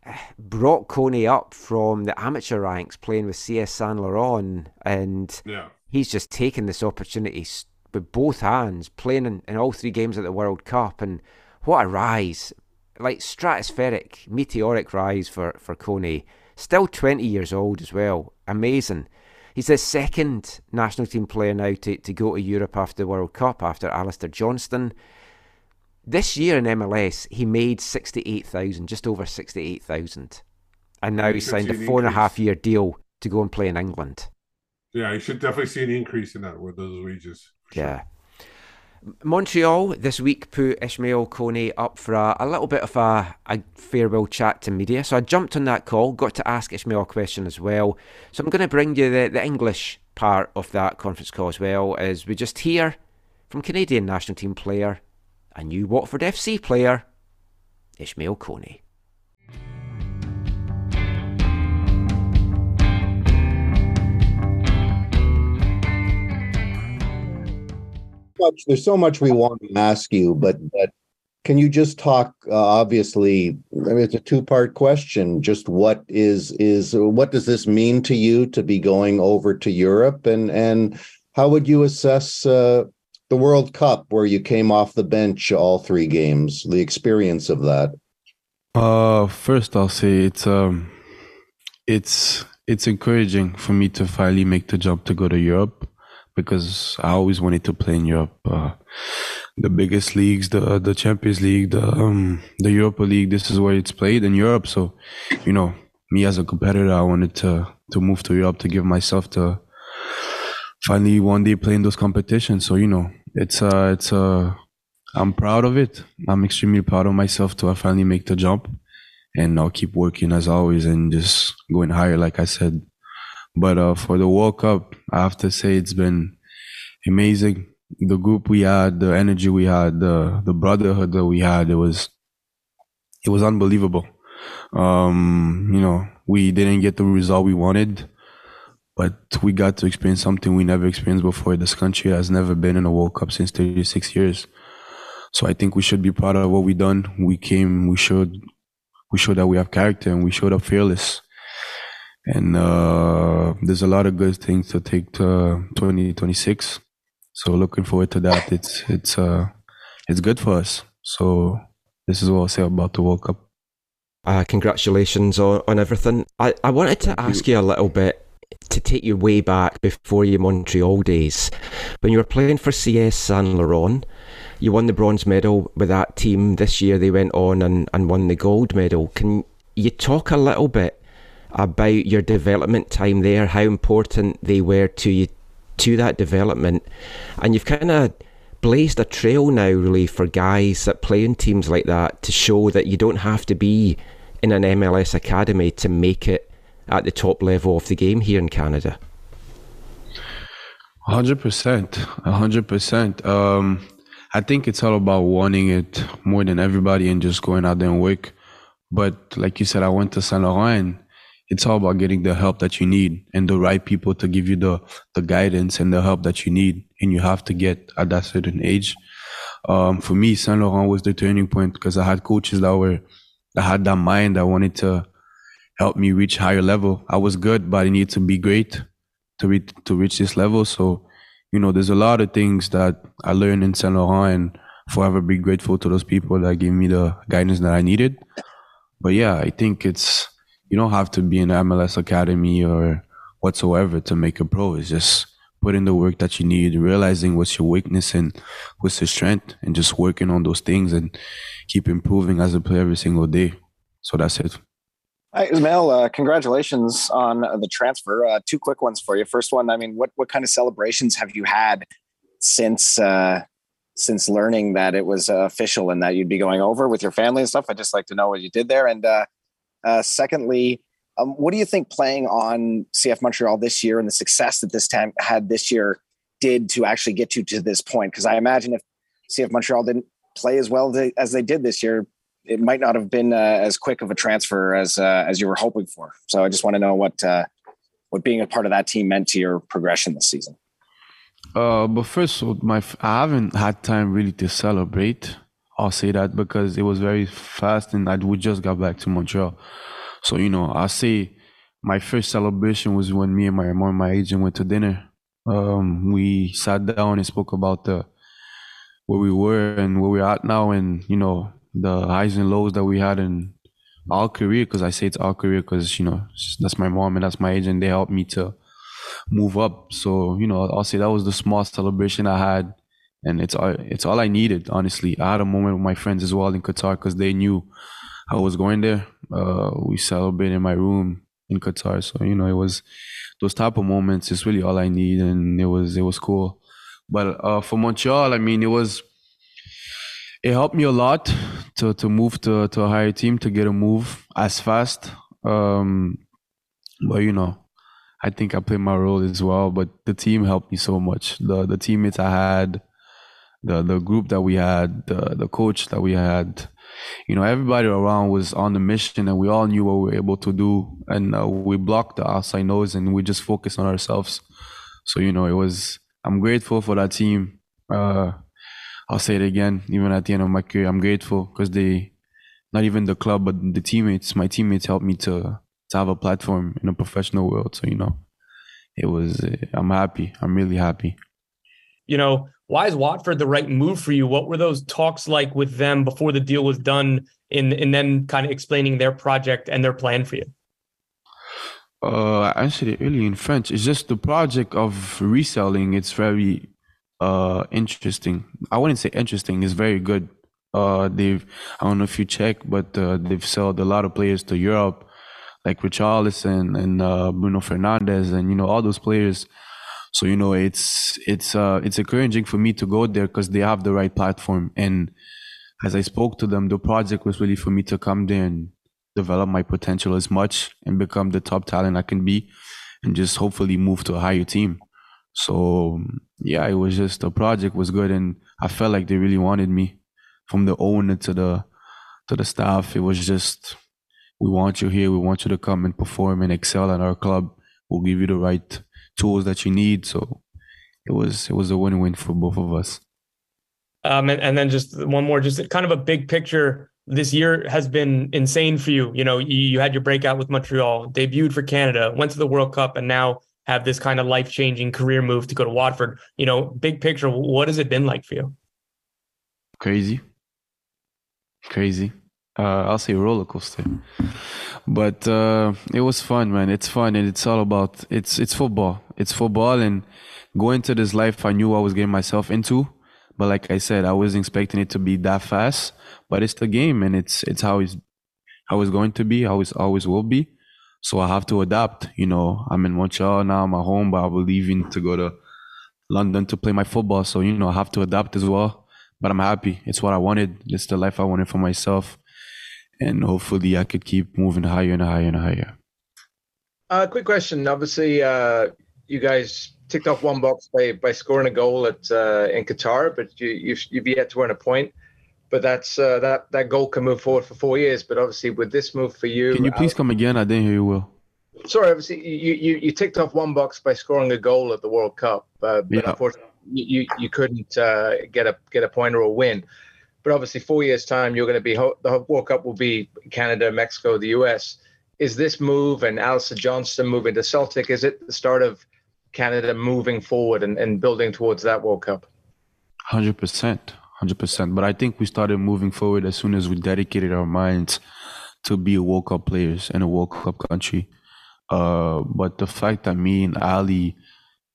eh, brought Koné up from the amateur ranks, playing with CS Saint Laurent, and Yeah. he's just taken this opportunity with both hands, playing in, in all three games at the World Cup, and what a rise! Like stratospheric, meteoric rise for for Koné. Still twenty years old as well. Amazing. He's the second national team player now to, to go to Europe after the World Cup, after Alistair Johnston. This year in MLS, he made sixty eight thousand, just over sixty eight thousand, and now he signed a an four and a half year deal to go and play in England. Yeah, you should definitely see an increase in that with those wages. Yeah. Montreal this week put Ismaël Koné up for a, a little bit of a, a farewell chat to media. So I jumped on that call, got to ask Ismaël a question as well. So I'm going to bring you the, the English part of that conference call as well, as we just hear from Canadian national team player, a new Watford FC player, Ismaël Koné. there's so much we want to ask you but but can you just talk uh, obviously I mean, it's a two part question just what is is what does this mean to you to be going over to europe and and how would you assess uh, the world cup where you came off the bench all three games the experience of that Uh, first I'll say it's um, it's it's encouraging for me to finally make the jump to go to Europe because I always wanted to play in Europe. Uh, the biggest leagues, the the Champions League, the um, the Europa League. This is where it's played in Europe. So, you know, me as a competitor, I wanted to to move to Europe to give myself to finally one day playing those competitions. So you know, it's uh, it's uh, I'm proud of it. I'm extremely proud of myself to finally make the jump, and I'll keep working as always and just going higher, like I said. But uh, for the World Cup, I have to say it's been amazing. The group we had, the energy we had, the the brotherhood that we had, it was it was unbelievable. Um, you know, we didn't get the result we wanted, but we got to experience something we never experienced before. This country has never been in a World Cup since 36 years. So I think we should be proud of what we done. We came, we showed, we showed that we have character and we showed up fearless. And uh, there's a lot of good things to take to 2026. So looking forward to that. It's it's uh it's good for us. So this is what I'll say about the World Cup. Uh, congratulations on, on everything. I, I wanted to ask you a little bit to take you way back before your Montreal days. When you were playing for CS Saint Laurent, you won the bronze medal with that team. This year they went on and, and won the gold medal. Can you talk a little bit about your development time there, how important they were to you to that development? And you've kind of blazed a trail now really for guys that play in teams like that to show that you don't have to be in an MLS academy to make it at the top level of the game here in Canada. Hundred percent, hundred percent. Um, I think it's all about wanting it more than everybody and just going out there and work. But like you said, I went to Saint Laurent. It's all about getting the help that you need and the right people to give you the the guidance and the help that you need, and you have to get at that certain age. Um, for me, Saint Laurent was the turning point because I had coaches that were that had that mind that wanted to help me reach higher level. I was good, but I need to be great to reach to reach this level. So, you know, there's a lot of things that I learned in Saint Laurent, and forever be grateful to those people that gave me the guidance that I needed. But yeah, I think it's you don't have to be in MLS academy or whatsoever to make a pro. It's just put in the work that you need, realizing what's your weakness and what's your strength, and just working on those things and keep improving as a player every single day. So that's it. Hi, Ismaël. Uh, congratulations on the transfer. Uh, two quick ones for you. First one, I mean, what what kind of celebrations have you had since uh, since learning that it was uh, official and that you'd be going over with your family and stuff? I'd just like to know what you did there. And uh, uh, secondly, um, what do you think playing on CF Montreal this year and the success that this time had this year did to actually get you to this point? Because I imagine if CF Montreal didn't play as well as they did this year, it might not have been uh, as quick of a transfer as uh, as you were hoping for. So I just want to know what uh, what being a part of that team meant to your progression this season. Uh, but first, my I haven't had time really to celebrate. I'll say that because it was very fast, and I we just got back to Montreal. So you know, I say my first celebration was when me and my mom, my agent, went to dinner. Um, we sat down and spoke about the where we were and where we're at now, and you know the highs and lows that we had in our career. Because I say it's our career because you know that's my mom and that's my agent. They helped me to move up. So you know, I'll say that was the small celebration I had, and it's all it's all I needed. Honestly, I had a moment with my friends as well in Qatar because they knew I was going there. Uh, we celebrated in my room in Qatar, so you know, it was those type of moments. It's really all I need, and it was it was cool. But uh, for Montreal, I mean, it was it helped me a lot to to move to to a higher team to get a move as fast. Um, but you know, I think I played my role as well. But the team helped me so much. The the teammates I had, the the group that we had, the the coach that we had. You know, everybody around was on the mission, and we all knew what we were able to do. And uh, we blocked the outside nose, and we just focused on ourselves. So you know, it was. I'm grateful for that team. Uh, I'll say it again, even at the end of my career, I'm grateful because they, not even the club, but the teammates, my teammates helped me to to have a platform in a professional world. So you know, it was. I'm happy. I'm really happy. You know, why is Watford the right move for you? What were those talks like with them before the deal was done? In and then kind of explaining their project and their plan for you. Uh, I answered it earlier in French. It's just the project of reselling. It's very uh interesting. I wouldn't say interesting. It's very good. Uh, they've I don't know if you check, but uh, they've sold a lot of players to Europe. like Richarlison and uh, Bruno Fernandes and you know all those players. So you know it's it's uh, it's encouraging for me to go there because they have the right platform. And as I spoke to them, the project was really for me to come there and develop my potential as much and become the top talent I can be, and just hopefully move to a higher team. So yeah, it was just the project was good, and I felt like they really wanted me, from the owner to the to the staff. It was just we want you here. We want you to come and perform and excel at our club. We'll give you the right tools that you need. So it was it was a win win for both of us. Um, and, and then just one more, just kind of a big picture. This year has been insane for you. You know, you, you had your breakout with Montreal, debuted for Canada, went to the World Cup, and now have this kind of life changing career move to go to Watford. You know, big picture, what has it been like for you? Crazy, crazy. Uh, I'll say roller coaster, but uh, it was fun, man. It's fun, and it's all about it's it's football. It's football, and going to this life, I knew I was getting myself into. But like I said, I wasn't expecting it to be that fast. But it's the game, and it's it's how it's how it's going to be, how it's always will be. So I have to adapt. You know, I'm in Montreal now. I'm at home, but I'll be leaving to go to London to play my football. So you know, I have to adapt as well. But I'm happy. It's what I wanted. It's the life I wanted for myself and hopefully I could keep moving higher and higher and higher. Uh, quick question. Obviously, uh, you guys ticked off one box by, by scoring a goal at uh, in Qatar, but you, you've you've yet to earn a point. But that's uh, that that goal can move forward for four years. But obviously, with this move for you, can you please come again? I didn't hear you well. Sorry, obviously, you, you, you ticked off one box by scoring a goal at the World Cup, uh, but Yeah. unfortunately, you, you, couldn't uh, get a get a point or a win. But obviously, four years time, you're going to be the World Cup will be Canada, Mexico, the U.S. Is this move and Alistair Johnston moving to Celtic? Is it the start of Canada moving forward and, and building towards that World Cup? Hundred percent, hundred percent. But I think we started moving forward as soon as we dedicated our minds to be World Cup players and a World Cup country. Uh, but the fact that me and Ali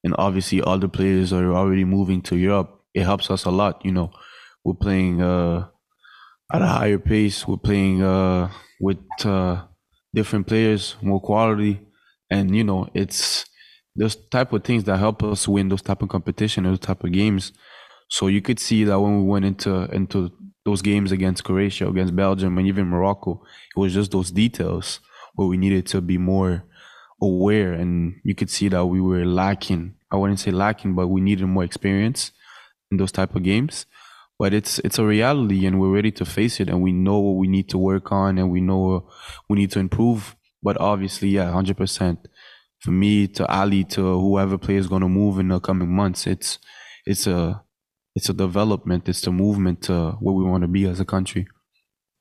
and obviously other players are already moving to Europe, it helps us a lot. You know, we're playing uh, at a higher pace. We're playing uh, with uh, different players, more quality, and you know, it's those type of things that help us win those type of competition, those type of games. So you could see that when we went into into those games against Croatia, against Belgium, and even Morocco, it was just those details where we needed to be more aware, and you could see that we were lacking. I wouldn't say lacking, but we needed more experience in those type of games. But it's it's a reality, and we're ready to face it, and we know what we need to work on, and we know we need to improve. But obviously, yeah, hundred percent. For me, to Ali, to whoever player is going to move in the coming months, it's it's a it's a development. It's the movement to where we want to be as a country.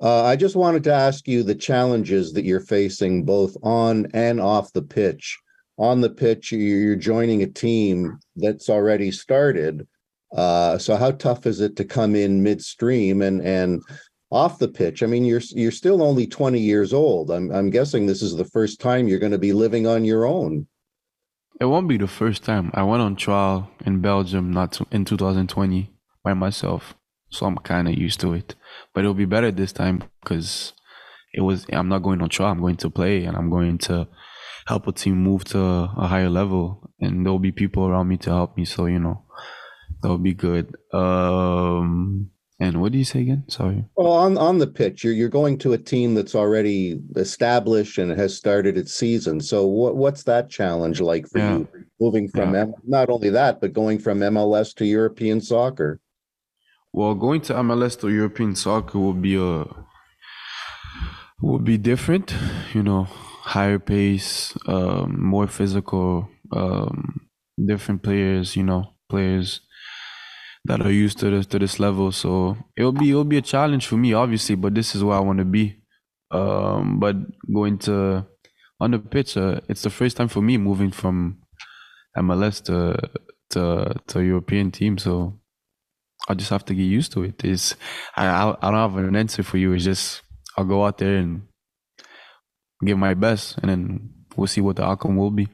Uh, I just wanted to ask you the challenges that you're facing both on and off the pitch. On the pitch, you- you're joining a team that's already started. Uh, so how tough is it to come in midstream and and off the pitch? I mean, you're you're still only 20 years old. I'm I'm guessing this is the first time you're going to be living on your own. It won't be the first time. I went on trial in Belgium not to, in 2020 by myself, so I'm kind of used to it. But it'll be better this time because it was. I'm not going on trial. I'm going to play, and I'm going to help a team move to a higher level, and there'll be people around me to help me. So you know, that'll be good. Um, and what do you say again? Sorry. Well, on on the pitch, you're you're going to a team that's already established and has started its season. So what what's that challenge like for Yeah. you moving from M- not only that, but going from MLS to European soccer? Well, going to MLS to European soccer will be a will be different, you know, higher pace, um, more physical, um, different players, you know, players that are used to this to this level. So it'll be it'll be a challenge for me, obviously, but this is where I want to be. Um, but going to on the pitch, uh, it's the first time for me moving from MLS to to to European team. So I just have to get used to it. Is I I I don't have an answer for you. It's just I'll go out there and give my best, and then we'll see what the outcome will be.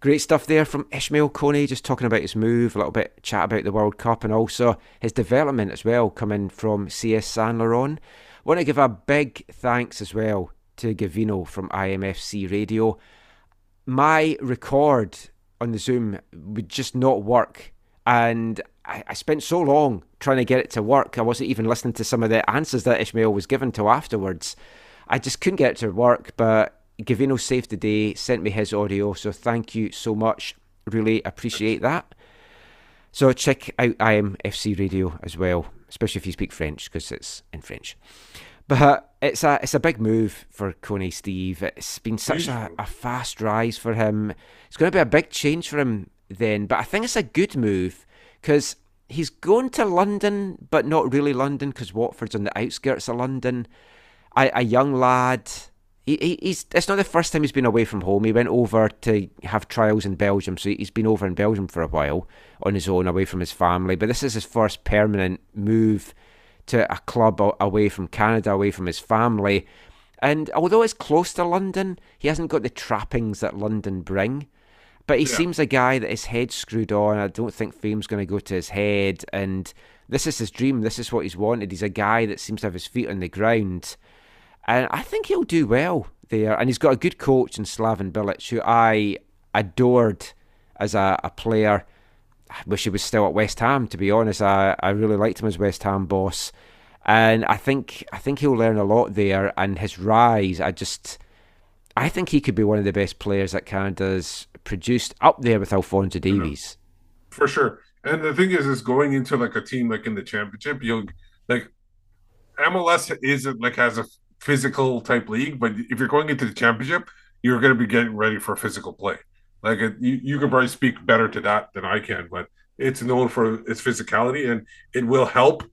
Great stuff there from Ismaël Koné, just talking about his move, a little bit chat about the World Cup, and also his development as well, coming from CS Saint Laurent. Want to give a big thanks as well to Gavino from IMFC Radio. My record on the Zoom would just not work, and I, I spent so long trying to get it to work. I wasn't even listening to some of the answers that Ismaël was given to afterwards. I just couldn't get it to work, but Gavino saved the day, sent me his audio, so thank you so much. Really appreciate that. So check out IMFC Radio as well, especially if you speak French, because it's in French. But uh, it's a it's a big move for Koné Steve. It's been such a, a fast rise for him. It's going to be a big change for him then, but I think it's a good move because he's going to London, but not really London because Watford's on the outskirts of London. A young lad he, he's it's not the first time he's been away from home. He went over to have trials in Belgium, so he's been over in Belgium for a while on his own, away from his family. But this is his first permanent move to a club away from Canada, away from his family. And although it's close to London, he hasn't got the trappings that London bring. But he yeah. seems a guy that his head's screwed on. I don't think fame's going to go to his head. And this is his dream. This is what he's wanted. He's a guy that seems to have his feet on the ground and I think he'll do well there. And he's got a good coach in Slaven Bilic, who I adored as a, a player. I wish he was still at West Ham, to be honest. I, I really liked him as West Ham boss. And I think I think he'll learn a lot there and his rise, I just I think he could be one of the best players that Canada's produced up there with Alfonso Davies. For sure. And the thing is is going into like a team like in the championship, you'll like MLS isn't like has a physical type league, but if you're going into the championship, you're going to be getting ready for physical play. Like it, you, you can probably speak better to that than I can, but it's known for its physicality, and it will help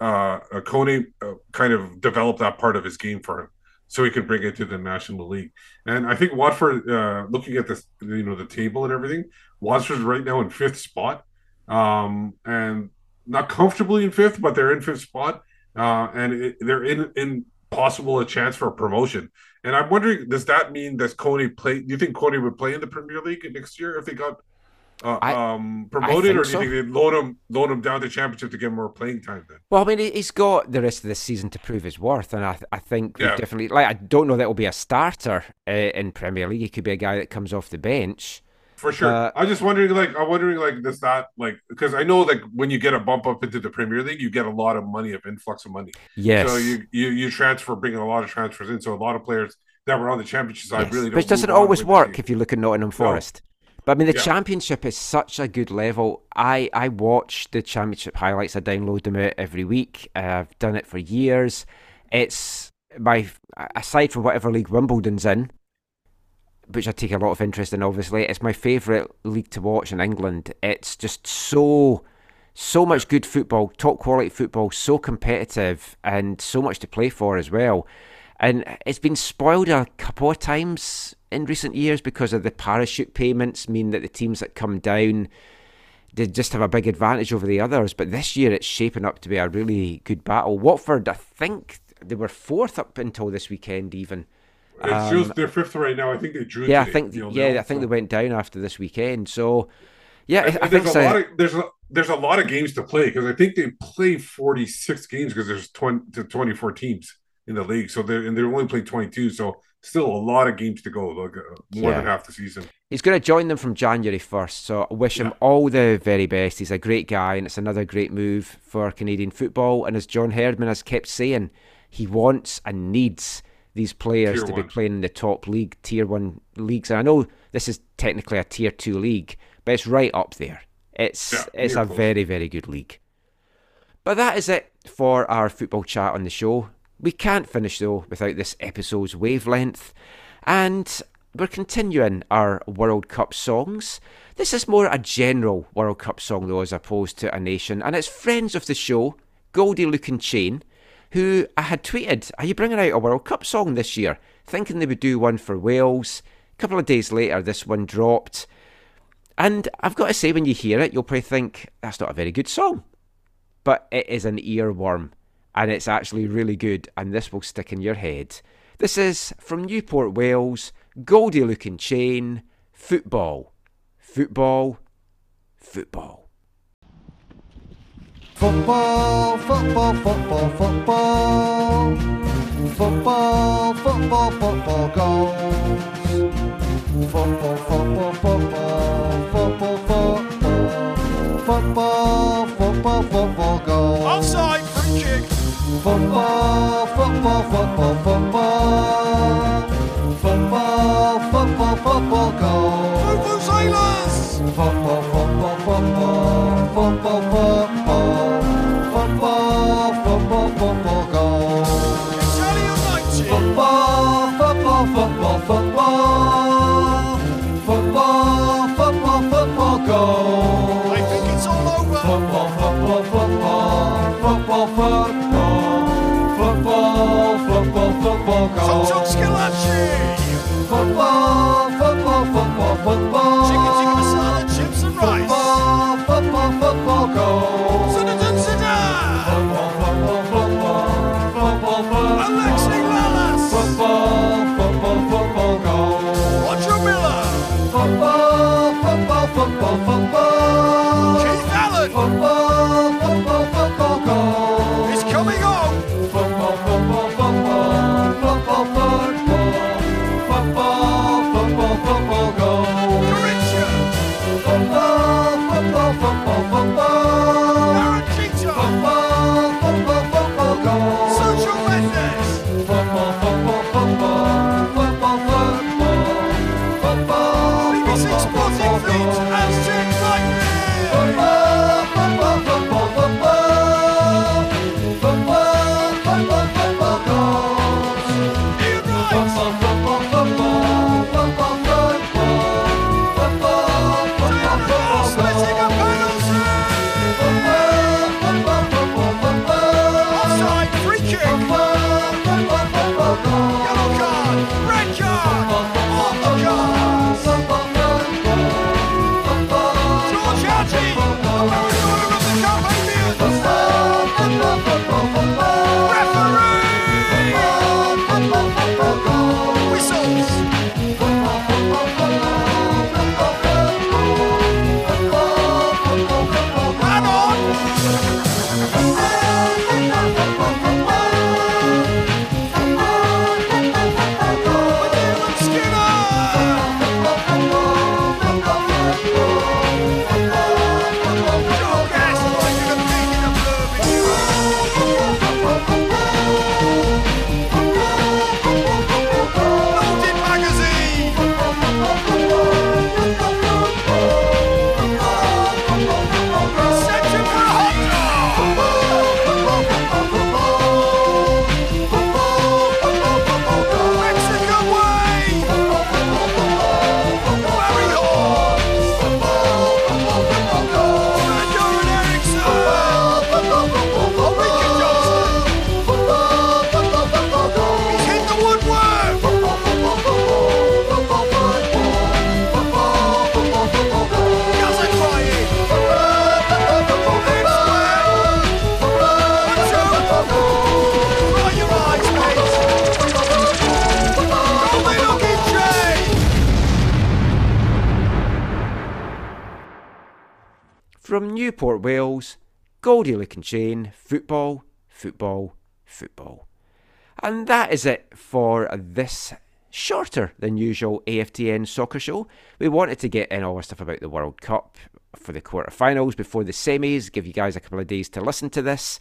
uh, Koné uh, kind of develop that part of his game for him, so he can bring it to the National League. And I think Watford, uh, looking at this, you know, the table and everything, Watford's right now in fifth spot, um, and not comfortably in fifth, but they're in fifth spot, uh, and it, they're in in possible a chance for a promotion. And I'm wondering, does that mean that Koné play? Do you think Koné would play in the Premier League next year if they got uh, I, um, promoted, or do you think they'd loan him loan him down to Championship to get more playing time? Then, well, I mean, he's got the rest of the season to prove his worth, and I, I think yeah. definitely like I don't know that will be a starter uh, in Premier League. He could be a guy that comes off the bench for sure. Uh, I'm just wondering, like, I'm wondering, like, does that, like, because I know, like, when you get a bump up into the Premier League, you get a lot of money, of influx of money. Yes. So you you you transfer, bringing a lot of transfers in. So a lot of players that were on the championship side yes. really, which doesn't always work if you look at Nottingham Forest. No. But I mean, the yeah. championship is such a good level. I I watch the championship highlights. I download them out every week. I've done it for years. It's my aside from whatever league Wimbledon's in, which I take a lot of interest in. Obviously, it's my favourite league to watch in England. It's just so so much good football, top quality football, so competitive, and so much to play for as well. And it's been spoiled a couple of times in recent years because of the parachute payments, mean that the teams that come down they just have a big advantage over the others. But this year it's shaping up to be a really good battle. Watford, I think they were fourth up until this weekend, even. It's um, just they're fifth right now. I think they drew. Yeah, I think yeah, I think so. they went down after this weekend. So yeah, and, I, think there's a lot of there's a there's a lot of games to play because I think they play 46 games because there's 20 to 24 teams in the league. So they're and they're only playing 22. So still a lot of games to go. Like uh, more yeah. than half the season. He's going to join them from January 1st. So I wish him all the very best. He's a great guy, and it's another great move for Canadian football. And as John Herdman has kept saying, he wants and needs these players tier to one. be playing in the top league, tier one leagues. And I know this is technically a tier two league, but it's right up there. It's yeah, it's a close. very very good league. But that is it for our football chat on the show. We can't finish though without this episode's wavelength, and we're continuing our World Cup songs. This is more a general World Cup song though, as opposed to a nation, and it's friends of the show, Goldie Lookin Chain who I had tweeted, Are you bringing out a World Cup song this year? Thinking they would do one for Wales. A couple of days later, this one dropped. And I've got to say, when you hear it, you'll probably think, That's not a very good song. But it is an earworm, and it's actually really good, and this will stick in your head. This is from Newport, Wales, Goldie Lookin Chain, Football. football, football. Football, football, football, football. Football, football, football goals. Football, football, football, football, football. Football, football, football goals. Offside, free kick. Football, football, football, football. Football, football, Chain, football, football, football. And that is it for this shorter than usual AFTN soccer show. We wanted to get in all our stuff about the World Cup for the quarterfinals before the semis, give you guys a couple of days to listen to this.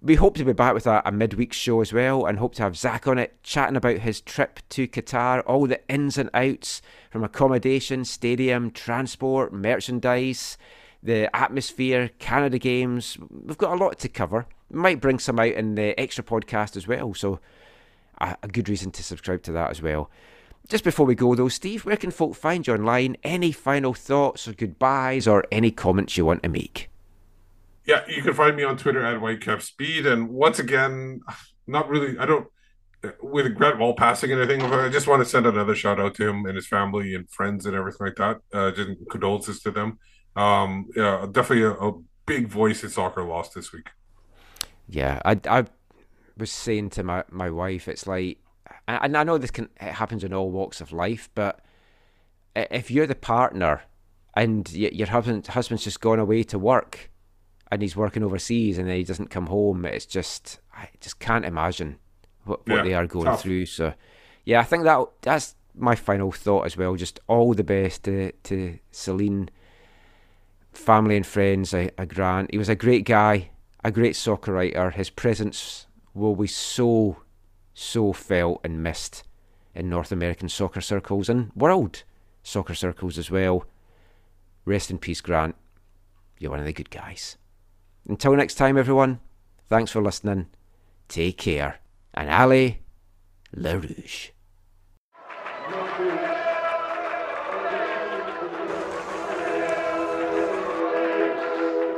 We hope to be back with a, a midweek show as well and hope to have Zach on it chatting about his trip to Qatar, all the ins and outs from accommodation, stadium, transport, merchandise, the atmosphere, Canada games. We've got a lot to cover. We might bring some out in the extra podcast as well, so a, a good reason to subscribe to that as well. Just before we go though, Steve, where can folk find you online? Any final thoughts or goodbyes or any comments you want to make? Yeah, you can find me on Twitter at Whitecap Speed. And once again, not really, I don't, with Grant Wahl passing and everything, I just want to send another shout out to him and his family and friends and everything like that. Uh, just condolences to them. Um, yeah, definitely a, a big voice in soccer lost this week. Yeah, I, I was saying to my, my wife, it's like, and I know this can it happens in all walks of life, but if you're the partner and your husband husband's just gone away to work, and he's working overseas, and then he doesn't come home. It's just I just can't imagine what, what Yeah, they are going tough. through. So, yeah, I think that that's my final thought as well. Just all the best to to Celine, family and friends. A, a Grant. He was a great guy, a great soccer writer. His presence will be so so felt and missed in North American soccer circles and world soccer circles as well. Rest in peace, Grant. You're one of the good guys. Until next time, everyone, thanks for listening. Take care. And Ali LaRouge.